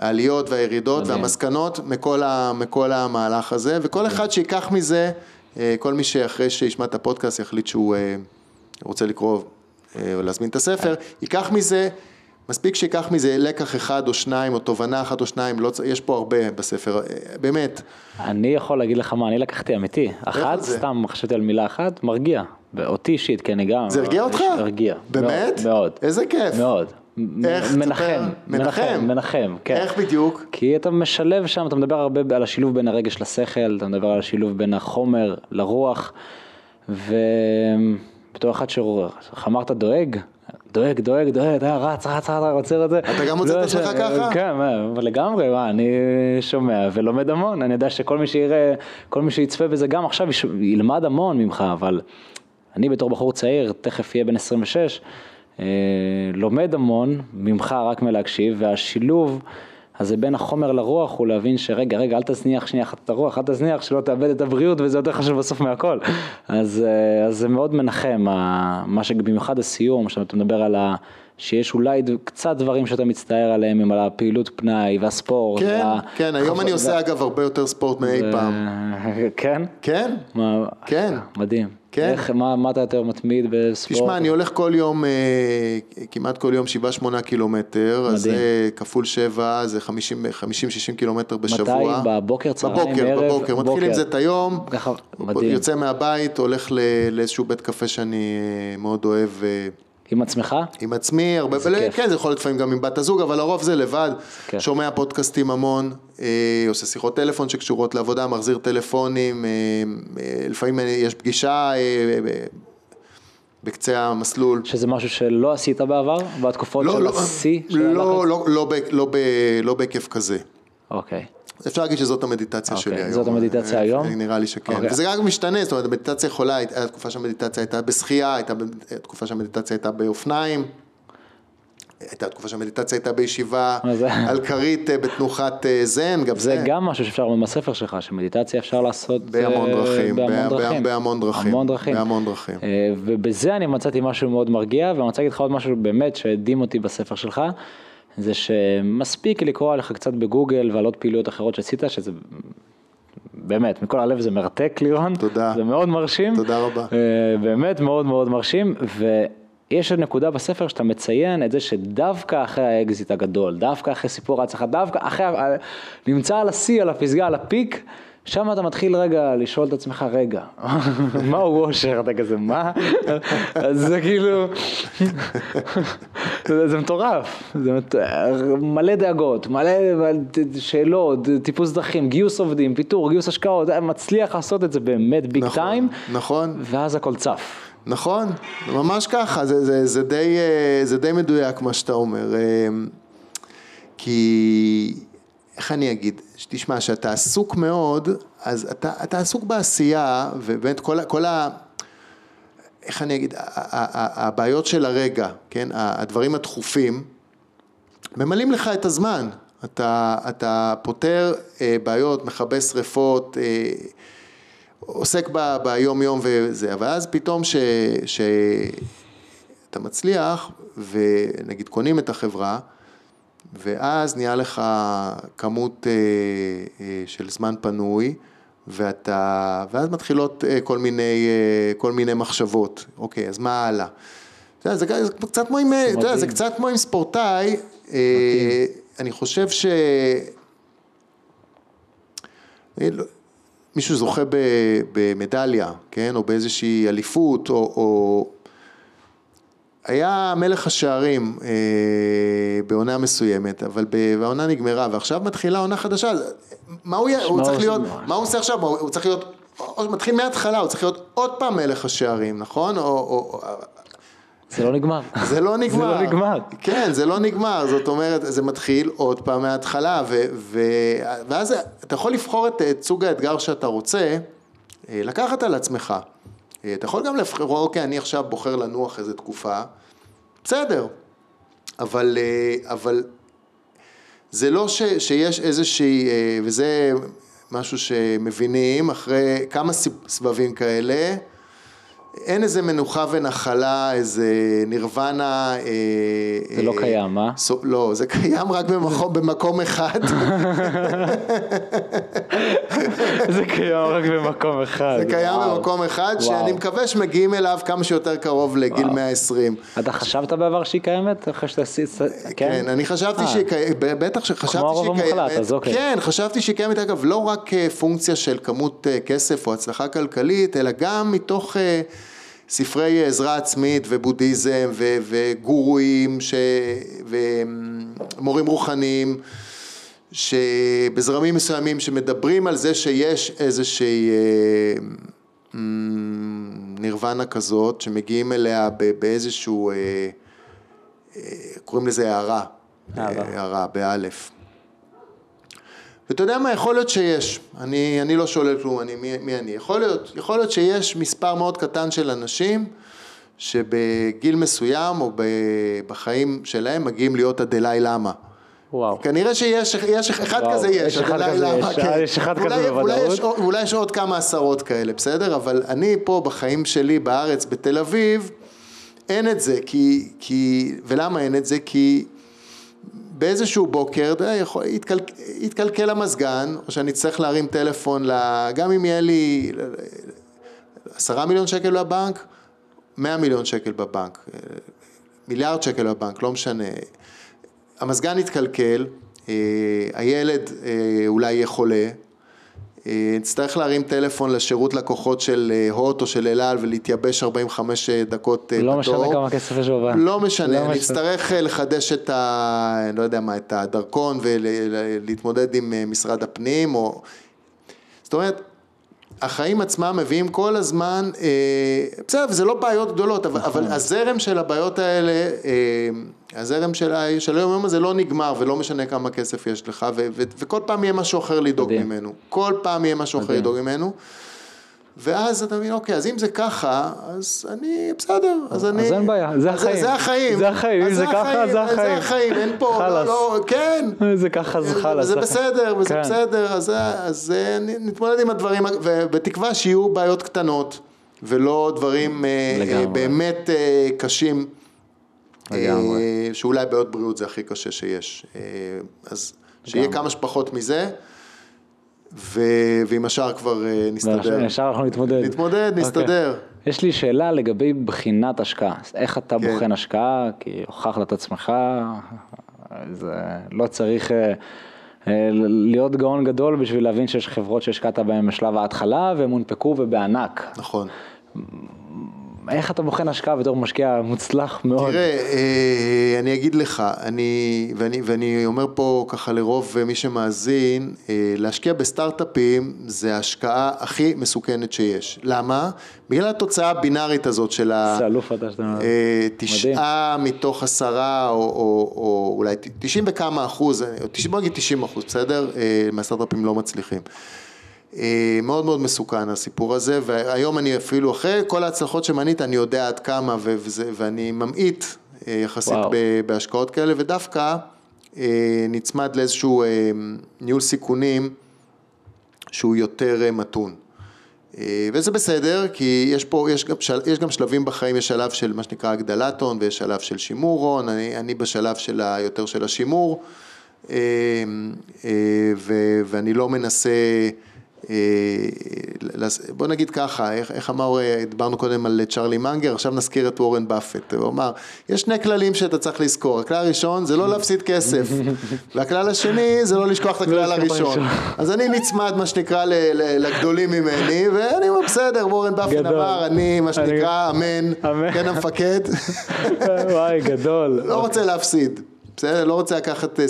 העליות והירידות מדהים. והמסקנות מכל, ה, מכל המהלך הזה, וכל אחד שיקח מזה, אה, כל מי שאחרי שישמע את הפודקאסט יחליט שהוא אה, רוצה לקרוא אה, או להזמין את הספר, ייקח מזה, מספיק שיקח מזה לקח אחד או שניים, או תובנה אחת או שניים, לא, יש פה הרבה בספר, באמת. אני יכול להגיד לך מה, אני לקחתי אמיתי. אחת? סתם חשבתי על מילה אחת, מרגיע. אותי אישית, כי אני גם... זה הרגיע אותך? הרגיע. באמת? מאוד. איזה כיף. מאוד. איך? מנחם. מנחם? מנחם, כן. איך בדיוק? כי אתה משלב שם, אתה מדבר הרבה על השילוב בין הרגש לשכל, אתה מדבר על השילוב בין החומר לרוח, ובתור אחד שאיך אמרת דואג, דואג, דואג, דואג, אתה רץ, רץ, רץ, עוצר את זה. אתה גם מוצא את לא, עצמך ש- ככה? כן, לגמרי, מה, אני שומע ולומד המון, אני יודע שכל מי שיראה, כל מי שיצפה בזה גם עכשיו ילמד המון ממך, אבל אני בתור בחור צעיר, תכף יהיה בן 26, אה, לומד המון ממך רק מלהקשיב, והשילוב הזה בין החומר לרוח הוא להבין שרגע, רגע, אל תזניח שנייה אחת את הרוח, אל תזניח שלא תאבד את הבריאות וזה יותר חשוב בסוף מהכל. אז, אה, אז זה מאוד מנחם, מה שבמיוחד הסיום, שאתה מדבר על ה... שיש אולי קצת דברים שאתה מצטער עליהם, עם על הפעילות פנאי והספורט. כן, וה- כן, היום אני עושה אגב הרבה יותר ספורט מאי פעם. כן? כן? מה, כן. מדהים. כן. איך, מה, מה אתה יותר מתמיד בספורט? תשמע, אני הולך כל יום, אה, כמעט כל יום 7-8 קילומטר, אז מדהים. זה כפול 7, זה 50-60 קילומטר בשבוע. מתי? בבוקר, צהריים, בבוקר, ערב? בבוקר, מתחיל עם זה את היום, ככה, מדהים. יוצא מהבית, הולך לאיזשהו בית קפה שאני אה, מאוד אוהב. עם עצמך? עם עצמי, הרבה, ול- כיף. כן, זה יכול להיות לפעמים גם עם בת הזוג, אבל לרוב זה לבד. כיף. שומע פודקאסטים המון, אה, עושה שיחות טלפון שקשורות לעבודה, מחזיר טלפונים, אה, אה, לפעמים יש פגישה אה, אה, בקצה המסלול. שזה משהו שלא עשית בעבר? בתקופות של השיא של לא, הלחץ? לא, לא, ב- לא, ב- לא בהיקף כזה. אוקיי. אפשר להגיד שזאת המדיטציה אוקיי, שלי היום. זאת המדיטציה אה, היום? נראה לי שכן. אוקיי. וזה גם משתנה, זאת אומרת, המדיטציה יכולה, הייתה תקופה שהמדיטציה הייתה בשחייה, הייתה תקופה שהמדיטציה הייתה באופניים. הייתה תקופה שהמדיטציה הייתה בישיבה? על כרית אה, בתנוחת אה, זן, גם זה זה. גם משהו שאפשר ללמוד בספר שלך, שמדיטציה אפשר לעשות בהמון דרכים, בהמון בה- דרכים. בהמון דרכים, המון דרכים. בהמון דרכים. ובזה אני מצאתי משהו מאוד מרגיע, ואני רוצה להגיד לך עוד משהו באמת שהדהים אותי בספר שלך, זה שמספיק לקרוא עליך קצת בגוגל ועל עוד פעילויות אחרות שעשית, שזה באמת, מכל הלב זה מרתק לירון. תודה. זה מאוד מרשים. תודה רבה. אה, באמת מאוד מאוד מרשים, ויש עוד נקודה בספר שאתה מציין את זה שדווקא אחרי האקזיט הגדול, דווקא אחרי סיפור ההצלחה, דווקא אחרי, נמצא על השיא, על הפסגה, על ה peak, שם אתה מתחיל רגע לשאול את עצמך, רגע, מהו אושר? אתה כזה, מה? אז זה כאילו, זה, מטורף, זה. מלא דאגות, מלא שאלות, טיפוס דרכים, גיוס עובדים, פיטור, גיוס השקעות, מצליח לעשות את זה באמת ביג נכון, טיים, נכון. ואז הכל צף. נכון, ממש ככה, זה, זה, זה, די, זה די מדויק מה שאתה אומר. אה, כי, איך אני אגיד, תשמע, שאתה עסוק מאוד, אז אתה, אתה עסוק בעשייה, ובאמת כל, כל ה... איך אני אגיד, הבעיות של הרגע, כן, הדברים הדחופים, ממלאים לך את הזמן. אתה, אתה פותר אה, בעיות, מכבה שריפות, אה, עוסק ב, ביום יום וזה, אבל אז פתאום ש, שאתה מצליח ונגיד קונים את החברה ואז נהיה לך כמות אה, אה, של זמן פנוי ואתה, ואז מתחילות אה, כל מיני, אה, כל מיני מחשבות, אוקיי, אז מה הלאה? יודע, זה, זה קצת כמו עם, אתה יודע, זה. קצת כמו עם ספורטאי, אה, אני חושב ש... אה, לא- מישהו זוכה במדליה, כן, או באיזושהי אליפות, או, או... היה מלך השערים אה, בעונה מסוימת, אבל העונה נגמרה, ועכשיו מתחילה עונה חדשה, מה הוא, יהיה- הוא צריך להיות, מה הוא עושה עכשיו? הוא הוא צריך להיות, הוא מתחיל מההתחלה, הוא צריך להיות עוד פעם מלך השערים, נכון? או, או, זה לא נגמר. זה לא נגמר. זה לא נגמר. כן, זה לא נגמר, זאת אומרת, זה מתחיל עוד פעם מההתחלה, ו, ו, ואז אתה יכול לבחור את, את סוג האתגר שאתה רוצה, אה, לקחת על עצמך. אה, אתה יכול גם לבחור, אוקיי, אני עכשיו בוחר לנוח איזה תקופה, בסדר, אבל, אה, אבל זה לא ש, שיש איזושהי, אה, וזה משהו שמבינים אחרי כמה סבבים כאלה, אין איזה מנוחה ונחלה, איזה נירוונה. אה, זה לא אה, קיים, אה? סו, לא, זה קיים רק במקום, במקום אחד. זה קיים רק במקום אחד. זה קיים וואו. במקום אחד, וואו. שאני מקווה שמגיעים אליו כמה שיותר קרוב לגיל 120. אתה חשבת בעבר שהיא קיימת? אחרי שאתה עשית... כן, אני חשבתי אה. שהיא קיימת, בטח שחשבתי כמו הרוב שהיא המוחלט, קיימת, אז אוקיי. כן, חשבתי שהיא קיימת, אגב, לא רק אה, פונקציה של כמות אה, כסף או הצלחה כלכלית, אלא גם מתוך אה, ספרי עזרה עצמית ובודהיזם ו- וגורואים ש- ומורים רוחניים. שבזרמים מסוימים שמדברים על זה שיש איזושהי אה, נירוונה כזאת, שמגיעים אליה באיזשהו, אה, אה, קוראים לזה הערה, הערה. הערה, באלף. ואתה יודע מה, יכול להיות שיש, אני, אני לא שולל כלום, אני, מי, מי אני, יכול להיות, יכול להיות שיש מספר מאוד קטן של אנשים שבגיל מסוים או בחיים שלהם מגיעים להיות הדלאי למה. וואו. כנראה שיש, יש, אחד וואו, כזה יש, יש אחד הדלאי כזה, למה, יש- כן. יש אחד ואולי- כזה בוודאות. יש עוד- אולי יש עוד כמה עשרות כאלה, בסדר? אבל אני פה בחיים שלי בארץ, בתל אביב, אין את זה, כי, כי, ולמה אין את זה? כי באיזשהו בוקר, אתה יודע, יתקלקל המזגן, או שאני אצטרך להרים טלפון, גם אם יהיה לי עשרה מיליון שקל בבנק, מאה מיליון שקל בבנק, מיליארד שקל בבנק, לא משנה. המזגן יתקלקל, אה, הילד אה, אולי יהיה חולה, אה, נצטרך להרים טלפון לשירות לקוחות של אה, הוט או של אל על ולהתייבש 45 דקות לא בתור. משנה כמה כסף יש בבנק. לא משנה, לא משנה. נצטרך לחדש את ה... לא יודע מה, את הדרכון ולהתמודד עם משרד הפנים, או... זאת אומרת, החיים עצמם מביאים כל הזמן, אה, בסדר, וזה לא בעיות גדולות, אבל, אבל הזרם של הבעיות האלה, אה, הזרם של, של היום יום הזה לא נגמר, ולא משנה כמה כסף יש לך, ו, ו, וכל פעם יהיה משהו אחר לדאוג. ממנו. כל פעם יהיה משהו אחר. לדאוג ממנו. ואז אתה מבין, אוקיי, אז אם זה ככה, אז אני, בסדר, אז אני... אין בעיה, זה אז החיים. זה החיים. זה החיים, אם אז זה ככה, זה החיים. זה החיים, אין פה, לא. לא, כן. זה ככה, זה חלאס. זה בסדר, וזה כן. בסדר, אז, אז נתמודד עם הדברים, ובתקווה שיהיו בעיות קטנות, ולא דברים אה, אה. באמת אה, קשים, לגמרי. שאולי בעיות בריאות זה הכי קשה שיש. אז שיהיה. כמה שפחות מזה, ו- ועם השאר כבר אה, נסתדר. ישר אנחנו נתמודד. נתמודד, אוקיי. נסתדר. יש לי שאלה לגבי בחינת השקעה. איך אתה כן. בוחן השקעה? כי הוכחת את עצמך, זה לא צריך אה, אה, להיות גאון גדול בשביל להבין שיש חברות שהשקעת בהן בשלב ההתחלה והם הונפקו ובענק. נכון. איך אתה בוחן השקעה בתור משקיע מוצלח מאוד? תראה, אה, אני אגיד לך, אני, ואני, ואני אומר פה ככה לרוב מי שמאזין, אה, להשקיע בסטארט-אפים זה ההשקעה הכי מסוכנת שיש. למה? בגלל התוצאה הבינארית הזאת של ה... זה אלוף אתה שאתה... אה, תשעה מתוך עשרה, או, או, או אולי תשעים וכמה אחוז, תשעים- בוא נגיד תשעים אחוז, בסדר? אה, מהסטארט-אפים לא מצליחים. אה, מאוד מאוד מסוכן הסיפור הזה, והיום אני אפילו, אחרי כל ההצלחות שמנית, אני יודע עד כמה, וזה, ואני ממעיט אה, יחסית וואו. בהשקעות כאלה, ודווקא אה, נצמד לאיזשהו ניהול סיכונים שהוא יותר מתון. וזה בסדר, כי יש פה, יש גם, של, יש גם שלבים בחיים, יש שלב של מה שנקרא הגדלת הון ויש שלב של שימור הון, אני, אני בשלב של ה, יותר של השימור, ו, ואני לא מנסה, בוא נגיד ככה, איך, איך אמר, אה, דיברנו קודם על צ'רלי מנגר, עכשיו נזכיר את וורן באפט, הוא אמר, יש שני כללים שאתה צריך לזכור, הכלל הראשון זה לא להפסיד כסף, והכלל השני זה לא לשכוח את הכלל את הראשון. אז אני נצמד, מה שנקרא, לגדולים ממני, ואני אומר, בסדר, וורן גדול. אמר, אני, מה שנקרא, אמן. כן המפקד, וואי, גדול. לא רוצה להפסיד. בסדר, לא רוצה לקחת, אה,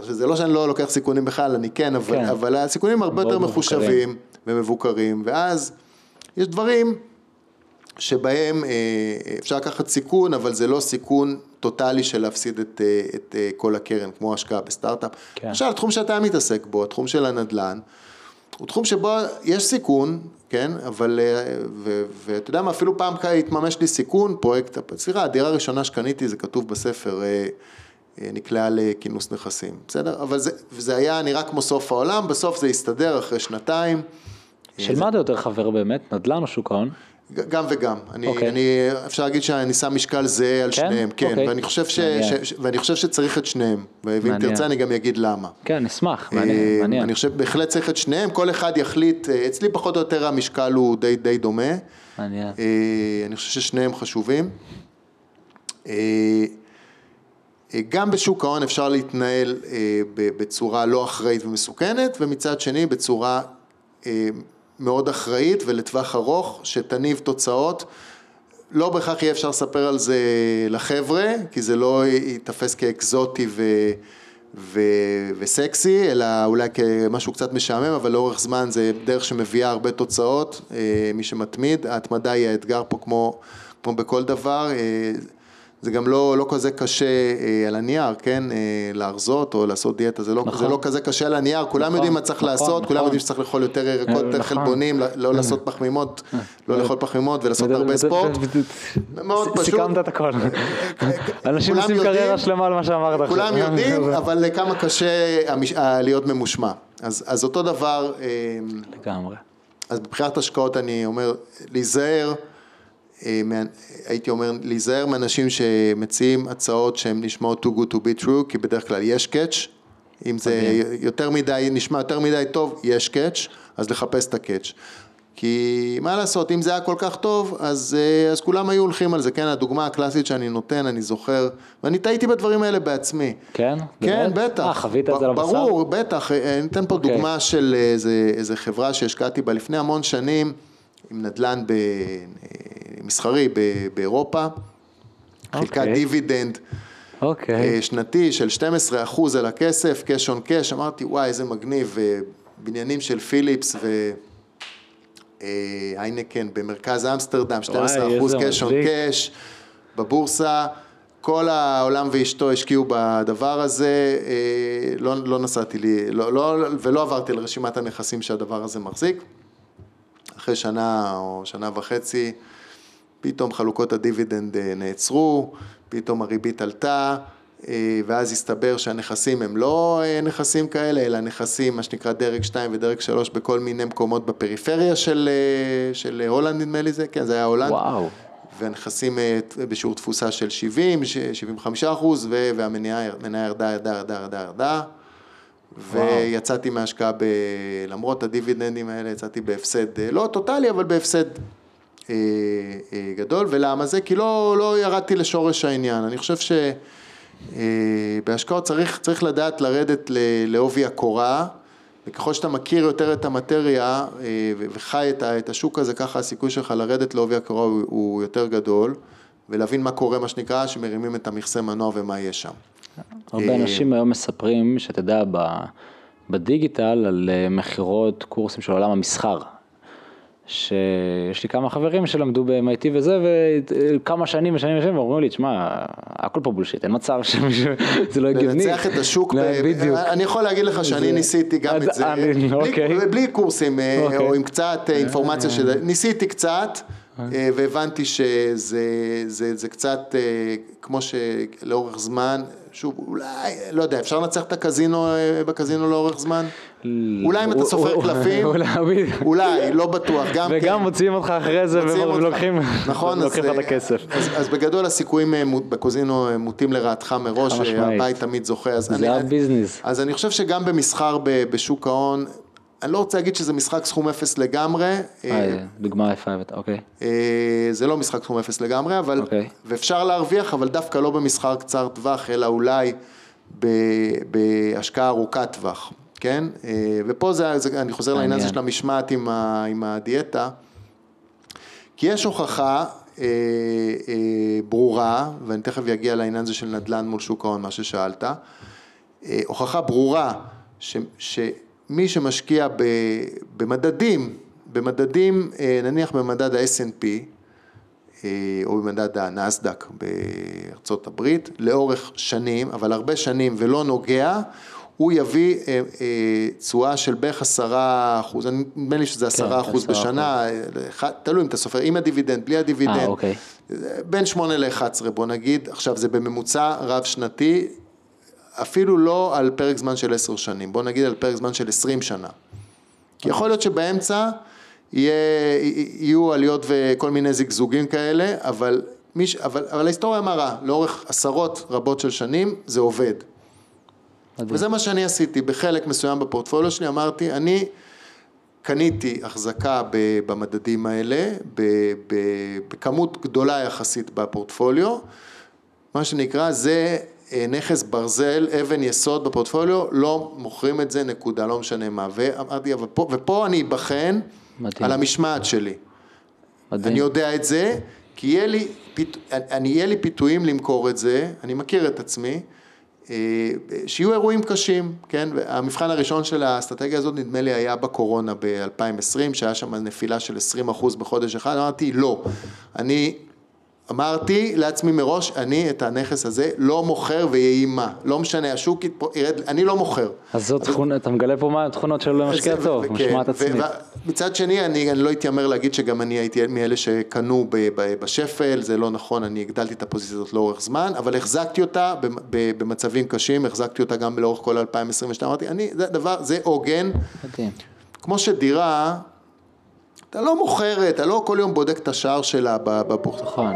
זה לא שאני לא לוקח סיכונים בכלל, אני כן, אבל, כן. אבל הסיכונים הרבה יותר מאוד מחושבים ומבוקרים, ואז יש דברים שבהם אה, אפשר לקחת סיכון, אבל זה לא סיכון טוטאלי של להפסיד את, אה, את כל הקרן, כמו השקעה בסטארט-אפ. כן. למשל, התחום שאתה מתעסק בו, התחום של הנדל"ן, הוא תחום שבו יש סיכון, כן, אבל, ואתה יודע מה, אפילו פעם התממש לי סיכון, פרויקט, סליחה, הדירה הראשונה שקניתי, זה כתוב בספר, נקלעה לכינוס נכסים, בסדר? אבל זה, זה היה נראה כמו סוף העולם, בסוף זה הסתדר אחרי שנתיים. של מה אתה יותר חבר באמת? נדל"ן או שוק ההון? גם וגם, אני, אוקיי. אני, אפשר להגיד שאני שם משקל זהה על כן? שניהם, כן, אוקיי. ואני חושב, ש, מעניין. ש, ואני חושב שצריך את שניהם, ואם מעניין. תרצה אני גם אגיד למה. כן, נשמח, אה, מעניין. מעניין. אני חושב בהחלט צריך את שניהם, כל אחד יחליט, אה, אצלי פחות או יותר המשקל הוא די, די דומה, מעניין. אה, אני חושב ששניהם חשובים. אה, גם בשוק ההון אפשר להתנהל אה, בצורה לא אחראית ומסוכנת, ומצד שני בצורה אה, מאוד אחראית ולטווח ארוך, שתניב תוצאות. לא בהכרח יהיה אפשר לספר על זה לחבר'ה, כי זה לא ייתפס כאקזוטי ו... ו... וסקסי, אלא אולי כמשהו קצת משעמם, אבל לאורך זמן זה דרך שמביאה הרבה תוצאות, מי שמתמיד, ההתמדה היא האתגר פה כמו, כמו בכל דבר, זה גם לא, לא כזה קשה אה, על הנייר, כן, אה, להרזות או לעשות דיאטה, זה לא, נכון. זה לא כזה קשה על הנייר, כולם נכון, יודעים מה צריך נכון, לעשות, נכון. כולם יודעים שצריך לאכול יותר ירקות, יותר נכון. חלבונים, לא- לא לעשות פחמימות, לא לאכול פחמימות ולעשות הרבה ספורט. מאוד פשוט. סיכמת את הכל. אנשים עושים קריירה שלמה על מה שאמרת עכשיו. כולם יודעים, אבל כמה קשה להיות ממושמע. אז, אותו דבר, אה, לגמרי. אז מבחינת השקעות אני אומר, להיזהר, אה, הייתי אומר, להיזהר מאנשים שמציעים הצעות שהן נשמעות too good to be true, כי בדרך כלל יש catch, אם זה. יותר מדי, נשמע יותר מדי טוב, יש catch, אז לחפש את הקאץ'. כי מה לעשות, אם זה היה כל כך טוב, אז, אה, אז כולם היו הולכים על זה, כן, הדוגמה הקלאסית שאני נותן, אני זוכר, ואני טעיתי בדברים האלה בעצמי. כן? כן, באמת? בטח. אה, חווית את זה על הבשר? ברור, בטח. אה, אני אתן פה אוקיי. דוגמה של איזה, איזה חברה שהשקעתי בה לפני המון שנים, עם נדל"ן אה, מסחרי באירופה, חילקה אוקיי. דיבידנד. אוקיי. אה, שנתי של 12% על הכסף, קאש און קאש, אמרתי וואי איזה מגניב, אה, בניינים של פיליפס והיינקן במרכז אמסטרדם, 12% איזה קאש און. קאש, בבורסה, כל העולם ואשתו השקיעו בדבר הזה, אה, לא, לא נסעתי לי, לא, לא, ולא עברתי לרשימת הנכסים שהדבר הזה מחזיק. אחרי שנה או שנה וחצי, פתאום חלוקות הדיבידנד אה, נעצרו, פתאום הריבית עלתה, אה, ואז הסתבר שהנכסים הם לא אה, נכסים כאלה, אלא נכסים, מה שנקרא דרג 2 ודרג 3 בכל מיני מקומות בפריפריה של, של הולנד, נדמה לי זה, כן, זה היה הולנד. וואו. והנכסים בשיעור תפוסה של 70, ש- 75 אחוז, והמניה המניה ירדה, ירדה, ירדה, ירדה, ירדה. ויצאתי מההשקעה, ב... למרות הדיבידנדים האלה, יצאתי בהפסד, אה, לא טוטאלי, אבל בהפסד אה, אה, גדול. ולמה זה? כי לא, לא ירדתי לשורש העניין. אני חושב שבהשקעות צריך, צריך לדעת לרדת לעובי הקורה. וככל שאתה מכיר יותר את המטריה אה, וחי את את השוק הזה, ככה הסיכוי שלך לרדת לעובי הקורה הוא, הוא יותר גדול, ולהבין מה קורה, מה שנקרא, שמרימים את המכסה מנוע ומה יש שם. הרבה אה, אנשים היום מספרים, שאתה יודע, בדיגיטל, על אה, מכירות, קורסים של עולם המסחר. שיש לי כמה חברים שלמדו ב-MIT וזה, וכמה שנים ושנים ושנים, ואומרים לי, תשמע, הכל פה בולשיט, אין מצב שמישהו, זה לא הגיוני. לנצח את השוק, בדיוק. אני יכול להגיד לך שאני ניסיתי גם את זה, בלי- אוקיי. קורסים אה, אוקיי. או עם קצת אה, אינפורמציה, שזה- ניסיתי קצת אה, והבנתי שזה זה- זה קצת אה, כמו שלאורך זמן, שוב, אולי, לא יודע, אפשר לנצח את הקזינו אה, בקזינו לאורך זמן? אולי אם אתה סופר קלפים, אולי, לא בטוח, גם כן. וגם מוציאים אותך אחרי זה. ולוקחים נכון, לך את אה, הכסף. אז, בגדול הסיכויים אה, בקוזינו מוטים לרעתך מראש. הבית תמיד זוכה. זה הביזנס. אז אני חושב שגם במסחר בשוק ההון, אני לא רוצה להגיד שזה משחק סכום אפס לגמרי, דוגמה יפה, הבאת, אוקיי. אה, זה לא משחק סכום אפס לגמרי, אבל, אוקיי. ואפשר להרוויח, אבל דווקא לא במסחר קצר טווח, אלא אולי ב- בהשקעה ארוכת טווח, כן? אה, ופה זה, זה אני חוזר לעניין הזה. של המשמעת עם, ה, עם הדיאטה, כי יש הוכחה אה, אה, ברורה, ואני תכף אגיע לעניין הזה של נדל"ן מול שוק ההון, מה ששאלת, אה, הוכחה ברורה ש, שמי שמשקיע ב, במדדים, במדדים, אה, נניח במדד ה-S&P, אה, או במדד הנסדק בארצות הברית, לאורך שנים, אבל הרבה שנים ולא נוגע, הוא יביא אה, אה, תשואה של בערך עשרה אחוז, נדמה לי שזה עשרה אחוז 10%. בשנה, אה, אחד- תלוי אם אתה סופר עם הדיבידנד, בלי הדיבידנד, אה, אוקיי. בין שמונה ל-11 בוא נגיד, עכשיו זה בממוצע רב שנתי, אפילו לא על פרק זמן של עשר שנים, בוא נגיד על פרק זמן של עשרים שנה. כי יכול להיות שבאמצע יהיה, יהיו עליות וכל מיני זיגזוגים כאלה, אבל, מיש, אבל, אבל ההיסטוריה מראה, לאורך עשרות רבות של שנים זה עובד. מדהים. וזה מה שאני עשיתי, בחלק מסוים בפורטפוליו שלי אמרתי, אני קניתי החזקה במדדים האלה, בכמות גדולה יחסית בפורטפוליו, מה שנקרא זה נכס ברזל, אבן יסוד בפורטפוליו, לא מוכרים את זה נקודה, לא משנה מה, ואמרתי, אבל פה, ופה אני אבחן. על המשמעת שלי. מדהים. אני יודע את זה, כי יהיה לי, פית... אני, יהיה לי פיתויים למכור את זה, אני מכיר את עצמי, אה, שיהיו אירועים קשים, כן? המבחן הראשון של האסטרטגיה הזאת נדמה לי היה בקורונה ב-2020, שהיה שם נפילה של 20% בחודש אחד, אמרתי לא, אני אמרתי לעצמי מראש, אני את הנכס הזה לא מוכר ויהי מה, לא משנה, השוק ירד, אני לא מוכר. אז זאת תכונה, אתה מגלה פה מה התכונות של משקיע טוב, וכן, משמעת עצמית. מצד שני, אני, אני לא אתיימר להגיד שגם אני הייתי מאלה שקנו ב- ב- בשפל, זה לא נכון, אני הגדלתי את הפוזיציה הזאת לאורך זמן, אבל החזקתי אותה ב- ב- במצבים קשים, החזקתי אותה גם לאורך כל 2022, אמרתי, אני, זה דבר, זה עוגן. כמו שדירה, אתה לא מוכר, אתה לא כל יום בודק את השער שלה בבורסה. נכון.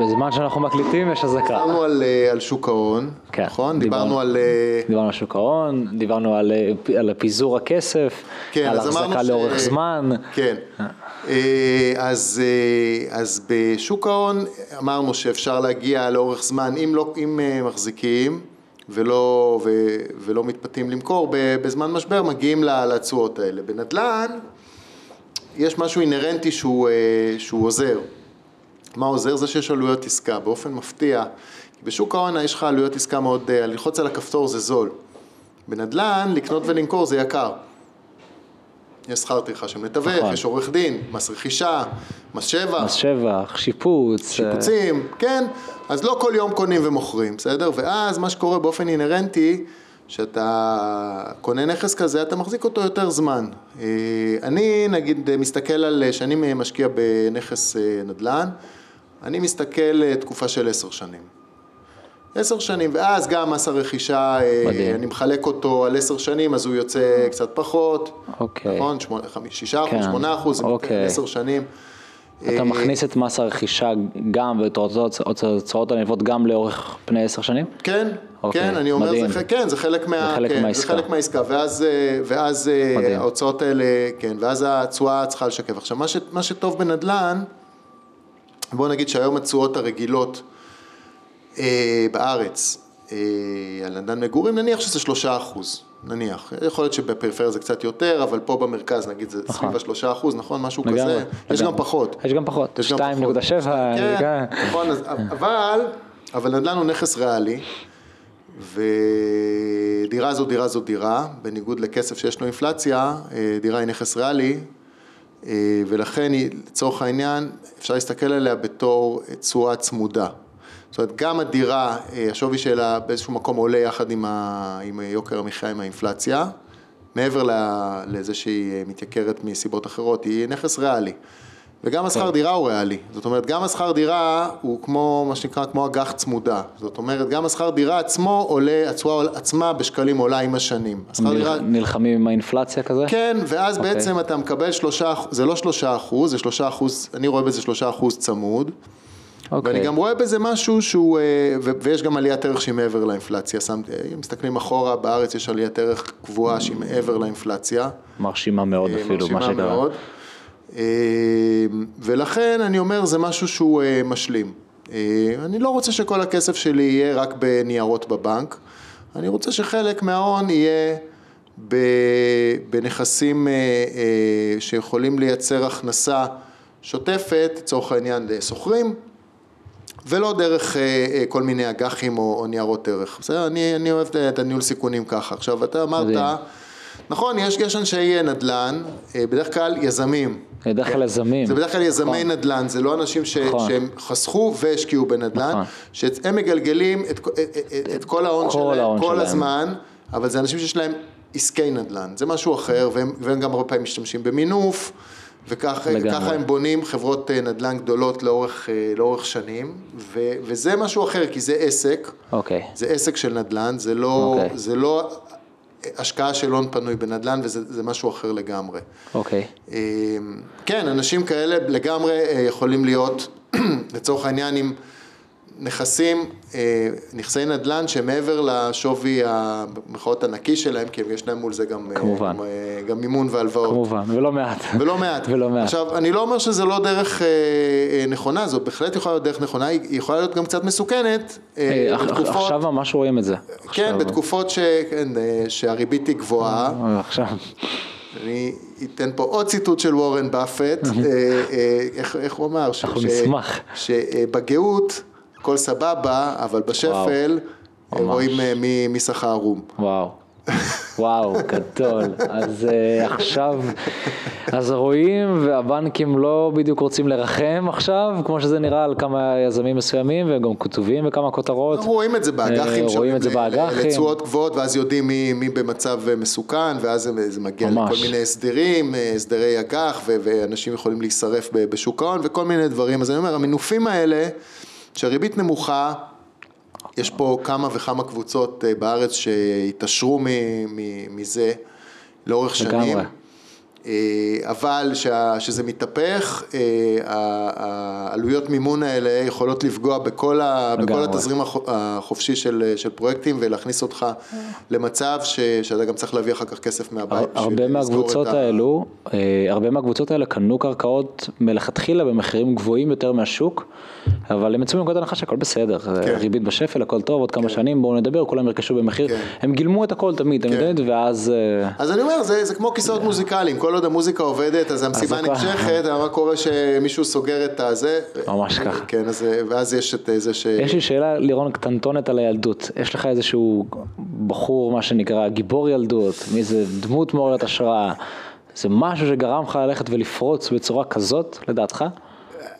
בזמן שאנחנו מקליטים יש אזעקה. דיברנו על, אה, על שוק ההון, כן, נכון? דיברנו. דיברנו על... אה, דיברנו על שוק ההון, דיברנו על, אה, על פיזור הכסף, כן, על החזקה ש- לאורך זמן. כן. אז, אז בשוק ההון אמרנו שאפשר להגיע לאורך זמן, אם, לא, אם מחזיקים ולא, ו, ולא מתפתים למכור, בזמן משבר מגיעים לתשואות האלה. בנדל"ן יש משהו אינהרנטי שהוא, אה, שהוא עוזר. מה עוזר? זה שיש עלויות עסקה, באופן מפתיע. בשוק ההון יש לך עלויות עסקה מאוד, אה, ללחוץ על הכפתור זה זול. בנדל"ן, לקנות ולמכור זה יקר. יש שכר טרחה של מתווך, נכון. יש עורך דין, מס רכישה, מס שבח, מס שבח, שיפוץ. אה, שיפוצים, כן? אז לא כל יום קונים ומוכרים, בסדר? ואז מה שקורה באופן אינהרנטי, שאתה קונה נכס כזה, אתה מחזיק אותו יותר זמן. אה, אני נגיד מסתכל על, שאני משקיע בנכס אה, נדל"ן, אני מסתכל אה, תקופה של עשר שנים. עשר שנים, ואז גם מס הרכישה, אה, מדהים. אני מחלק אותו על עשר שנים, אז הוא יוצא קצת פחות, אוקיי. נכון? שישה אחוז, כן, שמונה אחוז, אוקיי. עשר שנים. אתה אה, מכניס את מס הרכישה גם ואת ההוצאות הנלוות גם לאורך פני עשר שנים? כן, אוקיי, כן, אני אומר, מדהים. זה, כן, זה חלק, מה, חלק כן, מהעסקה. זה חלק מהעסקה, ואז, אה, ואז אה, מדהים. ההוצאות האלה, כן, ואז התשואה צריכה לשקף. עכשיו, מה, ש, מה שטוב בנדל"ן, בואו נגיד שהיום התשואות הרגילות אה, בארץ, אה, על נדל"ן מגורים, נניח שזה שלושה אחוז, נניח. יכול להיות שבפריפריה זה קצת יותר, אבל פה במרכז, נגיד, זה נכון. סביב השלושה אחוז, נכון? משהו לגמרי, כזה. יש לגמרי. גם פחות. יש גם פחות, יש גם 2.7. כן, כן. נכון, אז- אבל, אבל נדל"ן הוא נכס ריאלי, ודירה זו דירה זו דירה, בניגוד לכסף שיש לו אינפלציה, אה, דירה היא נכס ריאלי, אה, ולכן היא, לצורך העניין, אפשר להסתכל עליה בתור תשואה צמודה. זאת אומרת, גם הדירה, אה, השווי שלה באיזשהו מקום עולה יחד עם, ה, עם יוקר המחיה, עם האינפלציה, מעבר ל- לזה שהיא אה, מתייקרת מסיבות אחרות, היא נכס ריאלי. וגם השכר דירה הוא ריאלי, זאת אומרת גם השכר דירה הוא כמו מה שנקרא כמו אג"ח צמודה, זאת אומרת גם השכר דירה עצמו עולה, התשואה עצמה בשקלים עולה עם השנים, השכר דירה, נלח- נלחמים עם האינפלציה כזה? כן ואז אוקיי. בעצם אתה מקבל שלושה, זה לא שלושה אחוז, זה שלושה אחוז, אני רואה בזה שלושה אחוז צמוד, אוקיי. ואני גם רואה בזה משהו שהוא, אה, ויש גם עליית ערך שהיא מעבר לאינפלציה, שמתי, אם מסתכלים אחורה בארץ יש עליית ערך קבועה שהיא מעבר לאינפלציה, מרשימה מאוד אה, אפילו, מה מרשימה שקרה. מאוד. אה, ולכן אני אומר זה משהו שהוא אה, משלים. אה, אני לא רוצה שכל הכסף שלי יהיה רק בניירות בבנק, אני רוצה שחלק מההון יהיה בנכסים אה, אה, שיכולים לייצר הכנסה שוטפת, לצורך העניין לשוכרים, ולא דרך אה, אה, כל מיני אג"חים או, או ניירות ערך. בסדר? אני, אני אוהב את הניהול סיכונים ככה. עכשיו, אתה אמרת, מדהים. נכון, יש, יש אנשי נדל"ן, אה, בדרך כלל יזמים. בדרך כלל יזמים. זה בדרך כלל יזמי נכון. נדל"ן, זה לא אנשים ש, נכון. שהם חסכו והשקיעו בנדל"ן, נכון. שהם מגלגלים את, את, את, את כל ההון שלהם ההון כל שלהם. הזמן, אבל זה אנשים שיש להם עסקי נדל"ן, זה משהו אחר, והם, והם גם הרבה פעמים משתמשים במינוף, וככה הם בונים חברות אה, נדל"ן גדולות לאורך, אה, לאורך שנים, ו, וזה משהו אחר, כי זה עסק, אוקיי. זה עסק של נדל"ן, זה לא, אוקיי. זה לא השקעה של הון פנוי בנדל"ן, וזה זה משהו אחר לגמרי. אוקיי. אה, כן, אנשים כאלה לגמרי יכולים להיות, לצורך העניין, עם נכסים, אה, נכסי נדל"ן שמעבר לשווי המחאות הנקי שלהם, כי יש להם מול זה גם, אה, כמובן. גם, אה, גם מימון והלוואות. כמובן, ולא מעט. ולא מעט. ולא מעט. עכשיו, אני לא אומר שזה לא דרך נכונה, זאת בהחלט יכולה להיות דרך נכונה, היא יכולה להיות גם קצת מסוכנת. אה, בתקופות, עכשיו ממש רואים את זה. כן, עכשיו- בתקופות ש, כן, שהריבית היא גבוהה. עכשיו, אני אתן פה עוד ציטוט של וורן באפט, איך, איך הוא אמר? אנחנו נשמח. שבגאות הכל סבבה, אבל בשפל ממש. רואים אה, מי, מי שכר ערום. וואו. וואו, גדול. אז uh, עכשיו, אז רואים והבנקים לא בדיוק רוצים לרחם עכשיו, כמו שזה נראה על כמה יזמים מסוימים, והם גם כתובים בכמה כותרות. רואים את זה באג"חים, אה, רואים את זה באג"חים. לתשואות גבוהות, ואז יודעים מי, מי במצב מסוכן, ואז זה, מגיע ממש. לכל מיני הסדרים, הסדרי אג"ח, ואנשים יכולים להישרף בשוק ההון, וכל מיני דברים. אז אני אומר, המינופים האלה, שהריבית נמוכה, יש פה כמה וכמה קבוצות אה, בארץ שהתעשרו מזה לאורך שנים. לגמרי. אבל שה, שזה מתהפך, העלויות מימון האלה יכולות לפגוע בכל, ה, בכל התזרים החופשי של, של פרויקטים ולהכניס אותך למצב ש, שאתה גם צריך להביא אחר כך כסף מהבית. הרבה מהקבוצות האלו, הרבה מהקבוצות האלה קנו קרקעות מלכתחילה במחירים גבוהים יותר מהשוק, אבל הם יצאו מנקודת הנחה שהכל בסדר, כן. ריבית בשפל, הכל טוב, עוד כמה כן. שנים בואו נדבר, כולם ירכשו במחיר, כן. הם גילמו את הכל תמיד, כן. ואז... אז אני אומר, זה, זה כמו כיסאות מוזיקליים, כל עוד המוזיקה עובדת, אז המסיבה נמשכת, מה קורה שמישהו סוגר את הזה? ממש ככה. כן, אז, ואז יש את זה ש... יש לי שאלה, לירון, קטנטונת על הילדות. יש לך איזשהו בחור, מה שנקרא, גיבור ילדות, מאיזה דמות מעוררת השראה. זה משהו שגרם לך ללכת ולפרוץ בצורה כזאת, לדעתך?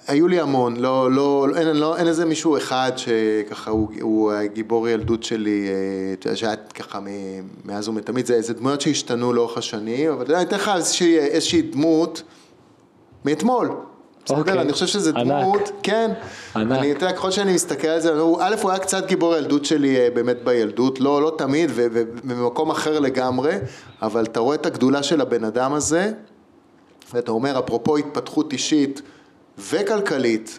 היו לי המון, לא, לא, אין, לא, אין איזה מישהו אחד שככה הוא, הוא גיבור ילדות שלי, אה, שהיה ככה מאז ומתמיד, זה, זה דמויות שהשתנו לאורך השנים, אבל אני אתן לך איזושהי, איזושהי דמות מאתמול. בסדר, okay. אוקיי. אני חושב שזה דמות, ענק. כן, ענק. אני יודע, ככל שאני מסתכל על זה, א', הוא היה קצת גיבור ילדות שלי אה, באמת בילדות, לא, לא תמיד ובמקום אחר לגמרי, אבל אתה רואה את הגדולה של הבן אדם הזה, ואתה אומר, אפרופו התפתחות אישית, וכלכלית,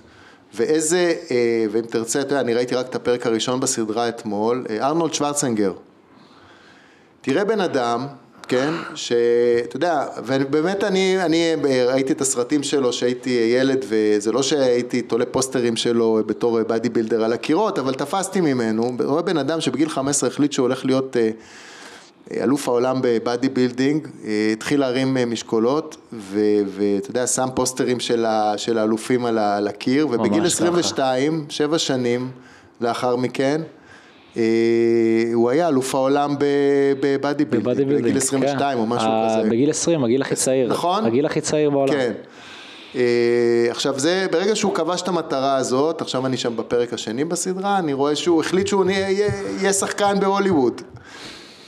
ואיזה, אה, ואם תרצה, אתה יודע, אני ראיתי רק את הפרק הראשון בסדרה אתמול, אה, ארנולד שוורצנגר. תראה בן אדם, כן, שאתה יודע, ובאמת אני, אני ראיתי את הסרטים שלו שהייתי ילד, וזה לא שהייתי תולה פוסטרים שלו בתור bodybuilder על הקירות, אבל תפסתי ממנו, רואה בן אדם שבגיל 15 החליט שהוא הולך להיות אה, אלוף העולם ב bodybuilding, אה, התחיל להרים אה, משקולות, ואתה יודע, שם פוסטרים של, ה, של האלופים על הקיר, ובגיל 22, ככה. שבע שנים לאחר מכן, אה, הוא היה אלוף העולם ב body building, בגיל 22 כן. או משהו כזה. בגיל 20, הגיל הכי צעיר. נכון? הגיל הכי צעיר בעולם. כן. עכשיו זה, ברגע שהוא כבש את המטרה הזאת, עכשיו אני שם בפרק השני בסדרה, אני רואה שהוא החליט שהוא יהיה שחקן בהוליווד.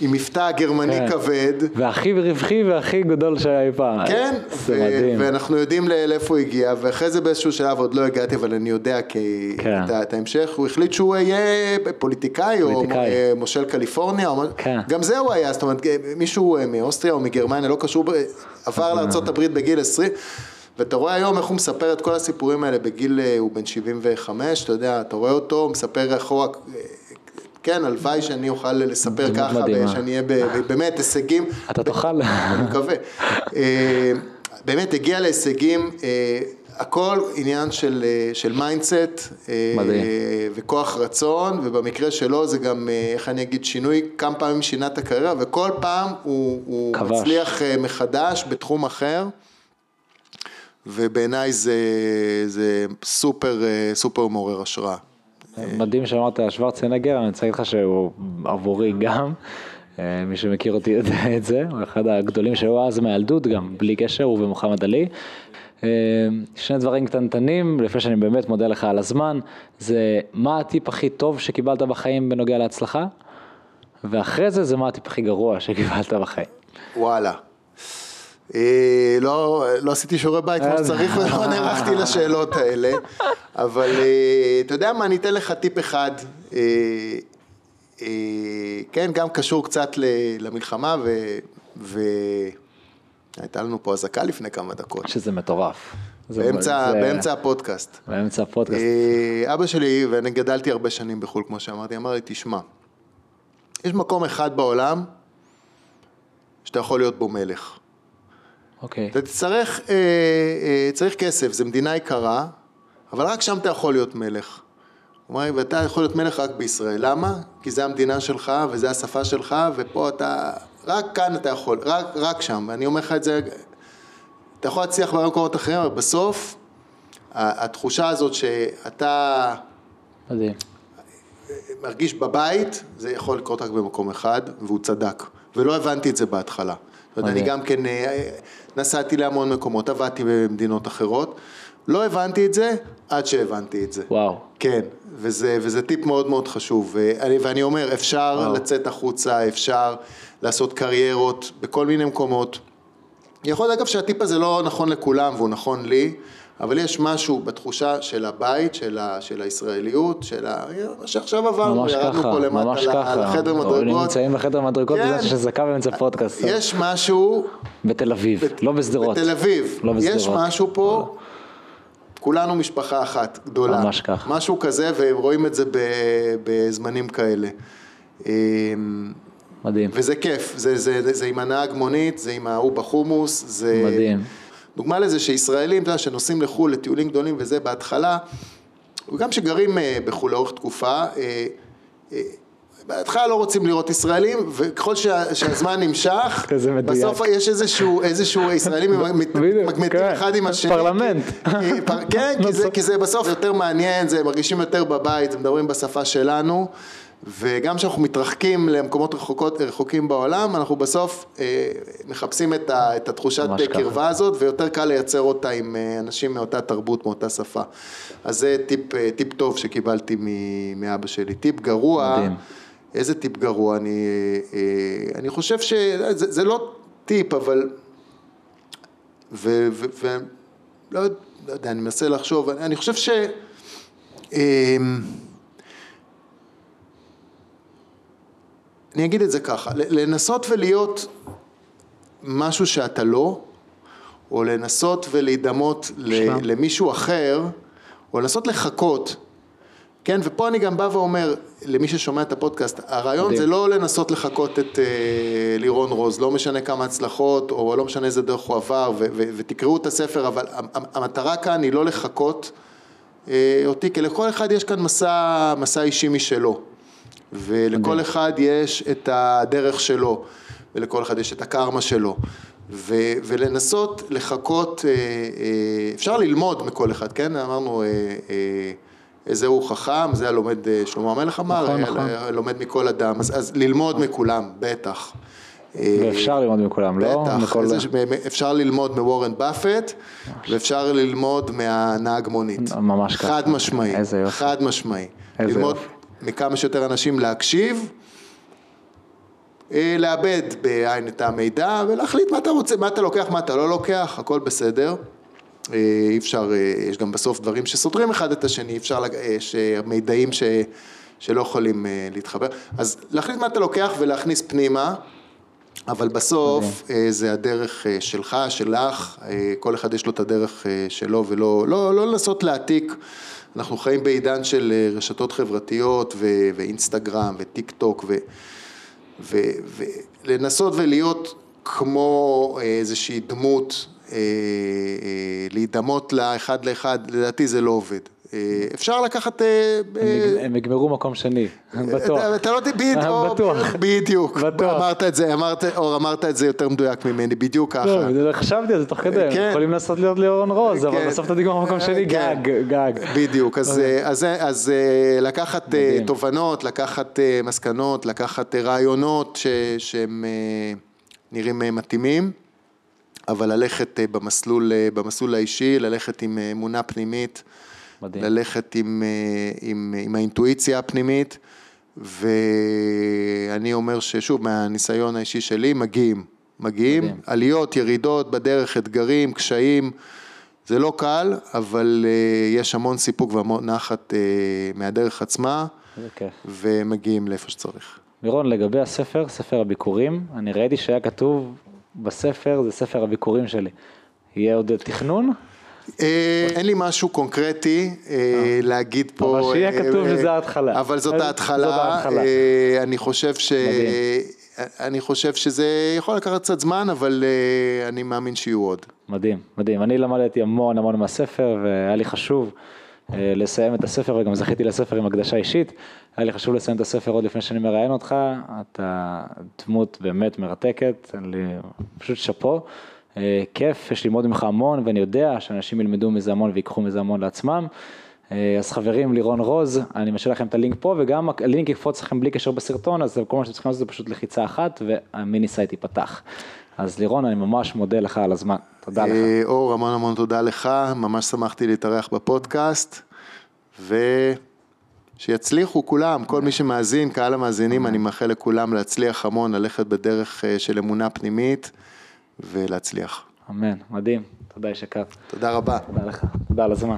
עם מבטא גרמני כן. כבד. והכי רווחי והכי גדול שהיה אי פעם. כן, ו- מדהים. ואנחנו יודעים לאיפה הוא הגיע, ואחרי זה באיזשהו שלב עוד לא הגעתי, אבל אני יודע כי כן. את, את ההמשך, הוא החליט שהוא יהיה פוליטיקאי, פוליטיקאי. או אה, מושל קליפורניה, או... כן. גם זה הוא היה, זאת אומרת, מישהו אה, מאוסטריה או מגרמניה, לא קשור, עבר לארה"ב בגיל 20. ואתה רואה היום איך הוא מספר את כל הסיפורים האלה בגיל, אה, הוא בן 75, אתה יודע, אתה רואה אותו, מספר איך הוא כן, הלוואי שאני אוכל לספר ככה, ושאני אהיה באמת הישגים. אתה תוכל. אני מקווה. אה, באמת הגיע להישגים, אה, הכל עניין של, אה, של mindset וכוח רצון, ובמקרה שלו זה גם, איך אני אגיד, שינוי, כמה פעמים שינה את הקריירה, וכל פעם הוא, הוא מצליח מחדש בתחום אחר. ובעיניי זה, זה סופר, סופר מעורר השראה. מדהים שאמרת שוורצנגר, אני רוצה להגיד לך שהוא עבורי גם, אה, מי שמכיר אותי יודע את זה, הוא אחד הגדולים שהיו אז מהילדות גם, בלי קשר, הוא ומוחמד עלי. אה, שני דברים קטנטנים, לפני שאני באמת מודה לך על הזמן, זה מה הטיפ הכי טוב שקיבלת בחיים בנוגע להצלחה, ואחרי זה זה מה הטיפ הכי גרוע שקיבלת בחיים. וואלה. אה, לא, לא עשיתי שיעורי בית כמו שצריך ולא נערכתי לשאלות האלה, אבל אה, אתה יודע מה, אני אתן לך טיפ אחד, אה, כן, גם קשור קצת למלחמה והייתה לנו פה אזעקה לפני כמה דקות. שזה מטורף. באמצע, זה... באמצע הפודקאסט. באמצע הפודקאסט. אבא שלי, ואני גדלתי הרבה שנים בחו"ל, כמו שאמרתי, אמר לי, תשמע, יש מקום אחד בעולם שאתה יכול להיות בו מלך. אוקיי. אתה תצטרך, אה, אה, צריך כסף, זו מדינה יקרה, אבל רק שם אתה יכול להיות מלך. אומרים, ואתה יכול להיות מלך רק בישראל. למה? כי זה המדינה שלך וזה השפה שלך, ופה אתה, רק כאן אתה יכול, רק, רק שם. ואני אומר לך את זה, אתה יכול להצליח במקומות אחרים, אבל בסוף, התחושה הזאת שאתה... מדהים. מרגיש בבית, זה יכול לקרות רק במקום אחד, והוא צדק. ולא הבנתי את זה בהתחלה. זאת אומרת, אני גם כן אה, נסעתי להמון מקומות, עבדתי במדינות אחרות, לא הבנתי את זה עד שהבנתי את זה. וואו. כן, וזה, וזה טיפ מאוד מאוד חשוב, ואני, ואני אומר, אפשר וואו. לצאת החוצה, אפשר לעשות קריירות בכל מיני מקומות. יכול להיות אגב שהטיפ הזה לא נכון לכולם והוא נכון לי, אבל יש משהו בתחושה של הבית, של, ה, של הישראליות, של ה... שעכשיו עברנו, ממש ירדנו ככה, פה למטה ממש ככה. לחדר או מדרגות. נמצאים בחדר מדרגות, כן. בגלל שיש אזעקה באמצע פודקאסט. יש משהו, בתל אביב, לא בשדרות. בתל אביב, לא בשדרות. יש משהו פה, כולנו משפחה אחת גדולה. ממש ככה. משהו כזה, ורואים את זה ב- בזמנים כאלה. אמ, מדהים. וזה כיף, זה, זה, זה, זה עם הנהג מונית, זה עם ההוא בחומוס, זה... מדהים. דוגמה לזה שישראלים, אתה יודע, שנוסעים לחו"ל לטיולים גדולים וזה בהתחלה, וגם שגרים אה, בחו"ל לאורך תקופה, אה, אה, בהתחלה לא רוצים לראות ישראלים, וככל שה, שהזמן נמשך. בסוף יש איזשהו, איזשהו ישראלים מגמטים כן. אחד עם השני. פרלמנט. כן, כי זה, כי זה בסוף יותר מעניין, זה מרגישים יותר בבית, מדברים בשפה שלנו. וגם כשאנחנו מתרחקים למקומות רחוקות, רחוקים בעולם, אנחנו בסוף אה, מחפשים את, ה, את התחושת. קרבה הזאת, ויותר קל לייצר אותה עם אה, אנשים מאותה תרבות, מאותה שפה. אז זה טיפ, אה, טיפ טוב שקיבלתי מ- מאבא שלי. טיפ גרוע, מדהים. איזה טיפ גרוע? אני, אה, אה, אני חושב שזה זה לא טיפ, אבל... ו... ו, ו לא, לא יודע, אני מנסה לחשוב, אני, אני חושב ש... אה, אני אגיד את זה ככה, לנסות ולהיות משהו שאתה לא, או לנסות ולהידמות. למישהו אחר, או לנסות לחכות, כן, ופה אני גם בא ואומר, למי ששומע את הפודקאסט, הרעיון מדהים. זה לא לנסות לחכות את אה, לירון רוז, לא משנה כמה הצלחות, או לא משנה איזה דרך הוא עבר, ו- ו- ותקראו את הספר, אבל המ- המ- המטרה כאן היא לא לחכות אה, אותי, כי לכל אחד יש כאן מסע, מסע אישי משלו. ולכל. אחד יש את הדרך שלו, ולכל אחד יש את הקרמה שלו. ו- ולנסות לחכות, אה, אה, אפשר ללמוד מכל אחד, כן? אמרנו, אה, אה, איזה הוא חכם, זה הלומד, שלמה המלך אמר, נכון, נכון. לומד מכל אדם, אז, אז ללמוד מכולם, בטח. ואפשר ללמוד מכולם, לא? בטח, מכל- אפשר ללמוד מוורן באפט, ואפשר ללמוד מהנהג מונית. ממש ככה. חד משמעי, איזה יופי. חד משמעי. איזה ללמוד יופי. מכמה שיותר אנשים להקשיב, אה, לאבד בעין את המידע ולהחליט מה אתה רוצה, מה אתה לוקח, מה אתה לא לוקח, הכל בסדר. אה, אי אפשר, אה, יש גם בסוף דברים שסותרים אחד את השני, אי אפשר, יש מידעים ש, שלא יכולים להתחבר. אז להחליט מה אתה לוקח ולהכניס פנימה, אבל בסוף אה, זה הדרך שלך, שלך, כל אחד יש לו את הדרך שלו ולא לא, לא לנסות להעתיק. אנחנו חיים בעידן של אה, רשתות חברתיות ו- ואינסטגרם וטיק טוק ו- ו- ולנסות ולהיות כמו אה, איזושהי דמות, אה, אה, להידמות לה אחד לאחד, לדעתי זה לא עובד. אה, אפשר לקחת... אה, הם אה, יג- הם יגמרו מקום שני, בטוח. אתה- לא בטוח. בדיוק, בטוח. אמרת את זה, אמרת, אור אמרת את זה יותר מדויק ממני, בדיוק ככה. לא, חשבתי על זה תוך כדי, כן. יכולים לנסות להיות לירון רוז, אבל כן. בסוף אתה תגמור במקום שני, כן. גג, גג. בדיוק, אז, אוקיי. אה, לקחת אה. תובנות, לקחת אה, מסקנות, לקחת אה, רעיונות שהם אה, נראים אה, מתאימים, אבל ללכת אה, במסלול, אה, במסלול האישי, ללכת עם אה, אמונה פנימית, מדהים. ללכת עם, אה, עם, עם האינטואיציה הפנימית, ואני אומר ששוב, מהניסיון האישי שלי, מגיעים, מגיעים, מדהים. עליות, ירידות בדרך, אתגרים, קשיים, זה לא קל, אבל uh, יש המון סיפוק והמון נחת uh, מהדרך עצמה, כיף. ומגיעים לאיפה שצריך. לירון, לגבי הספר, ספר הביקורים, אני ראיתי שהיה כתוב בספר, זה ספר הביקורים שלי. יהיה עוד תכנון? אה, אין לי משהו קונקרטי אה, להגיד פה. אבל שיהיה אה, כתוב אה, שזה ההתחלה. אבל זאת ההתחלה. אה, אני חושב ש... אני חושב שזה יכול לקחת קצת זמן, אבל אה, אני מאמין שיהיו עוד. מדהים, מדהים. אני למדתי המון המון מהספר, והיה לי חשוב אה, לסיים את הספר, וגם זכיתי לספר עם הקדשה אישית. היה לי חשוב לסיים את הספר עוד לפני שאני מראיין אותך. אתה דמות באמת מרתקת, אני פשוט שאפו. אה, כיף, יש ללמוד ממך המון, ואני יודע שאנשים ילמדו מזה המון ויקחו מזה המון לעצמם. אה, אז חברים, לירון רוז, אני משאיר לכם את הלינק פה, וגם הלינק יקפוץ לכם בלי קשר בסרטון, אז כל מה שאתם צריכים לעשות זה פשוט לחיצה אחת, וה mini site ייפתח. אז לירון, אני ממש מודה לך על הזמן, תודה לך. אה, אור, המון המון תודה לך, ממש שמחתי להתארח בפודקאסט, ושיצליחו כולם, כל מי שמאזין, קהל המאזינים, אני מאחל לכולם להצליח המון, ללכת בדרך של אמונה פנימית ולהצליח. אמן, מדהים, תודה ישקר. תודה רבה. תודה לך. תודה על הזמן.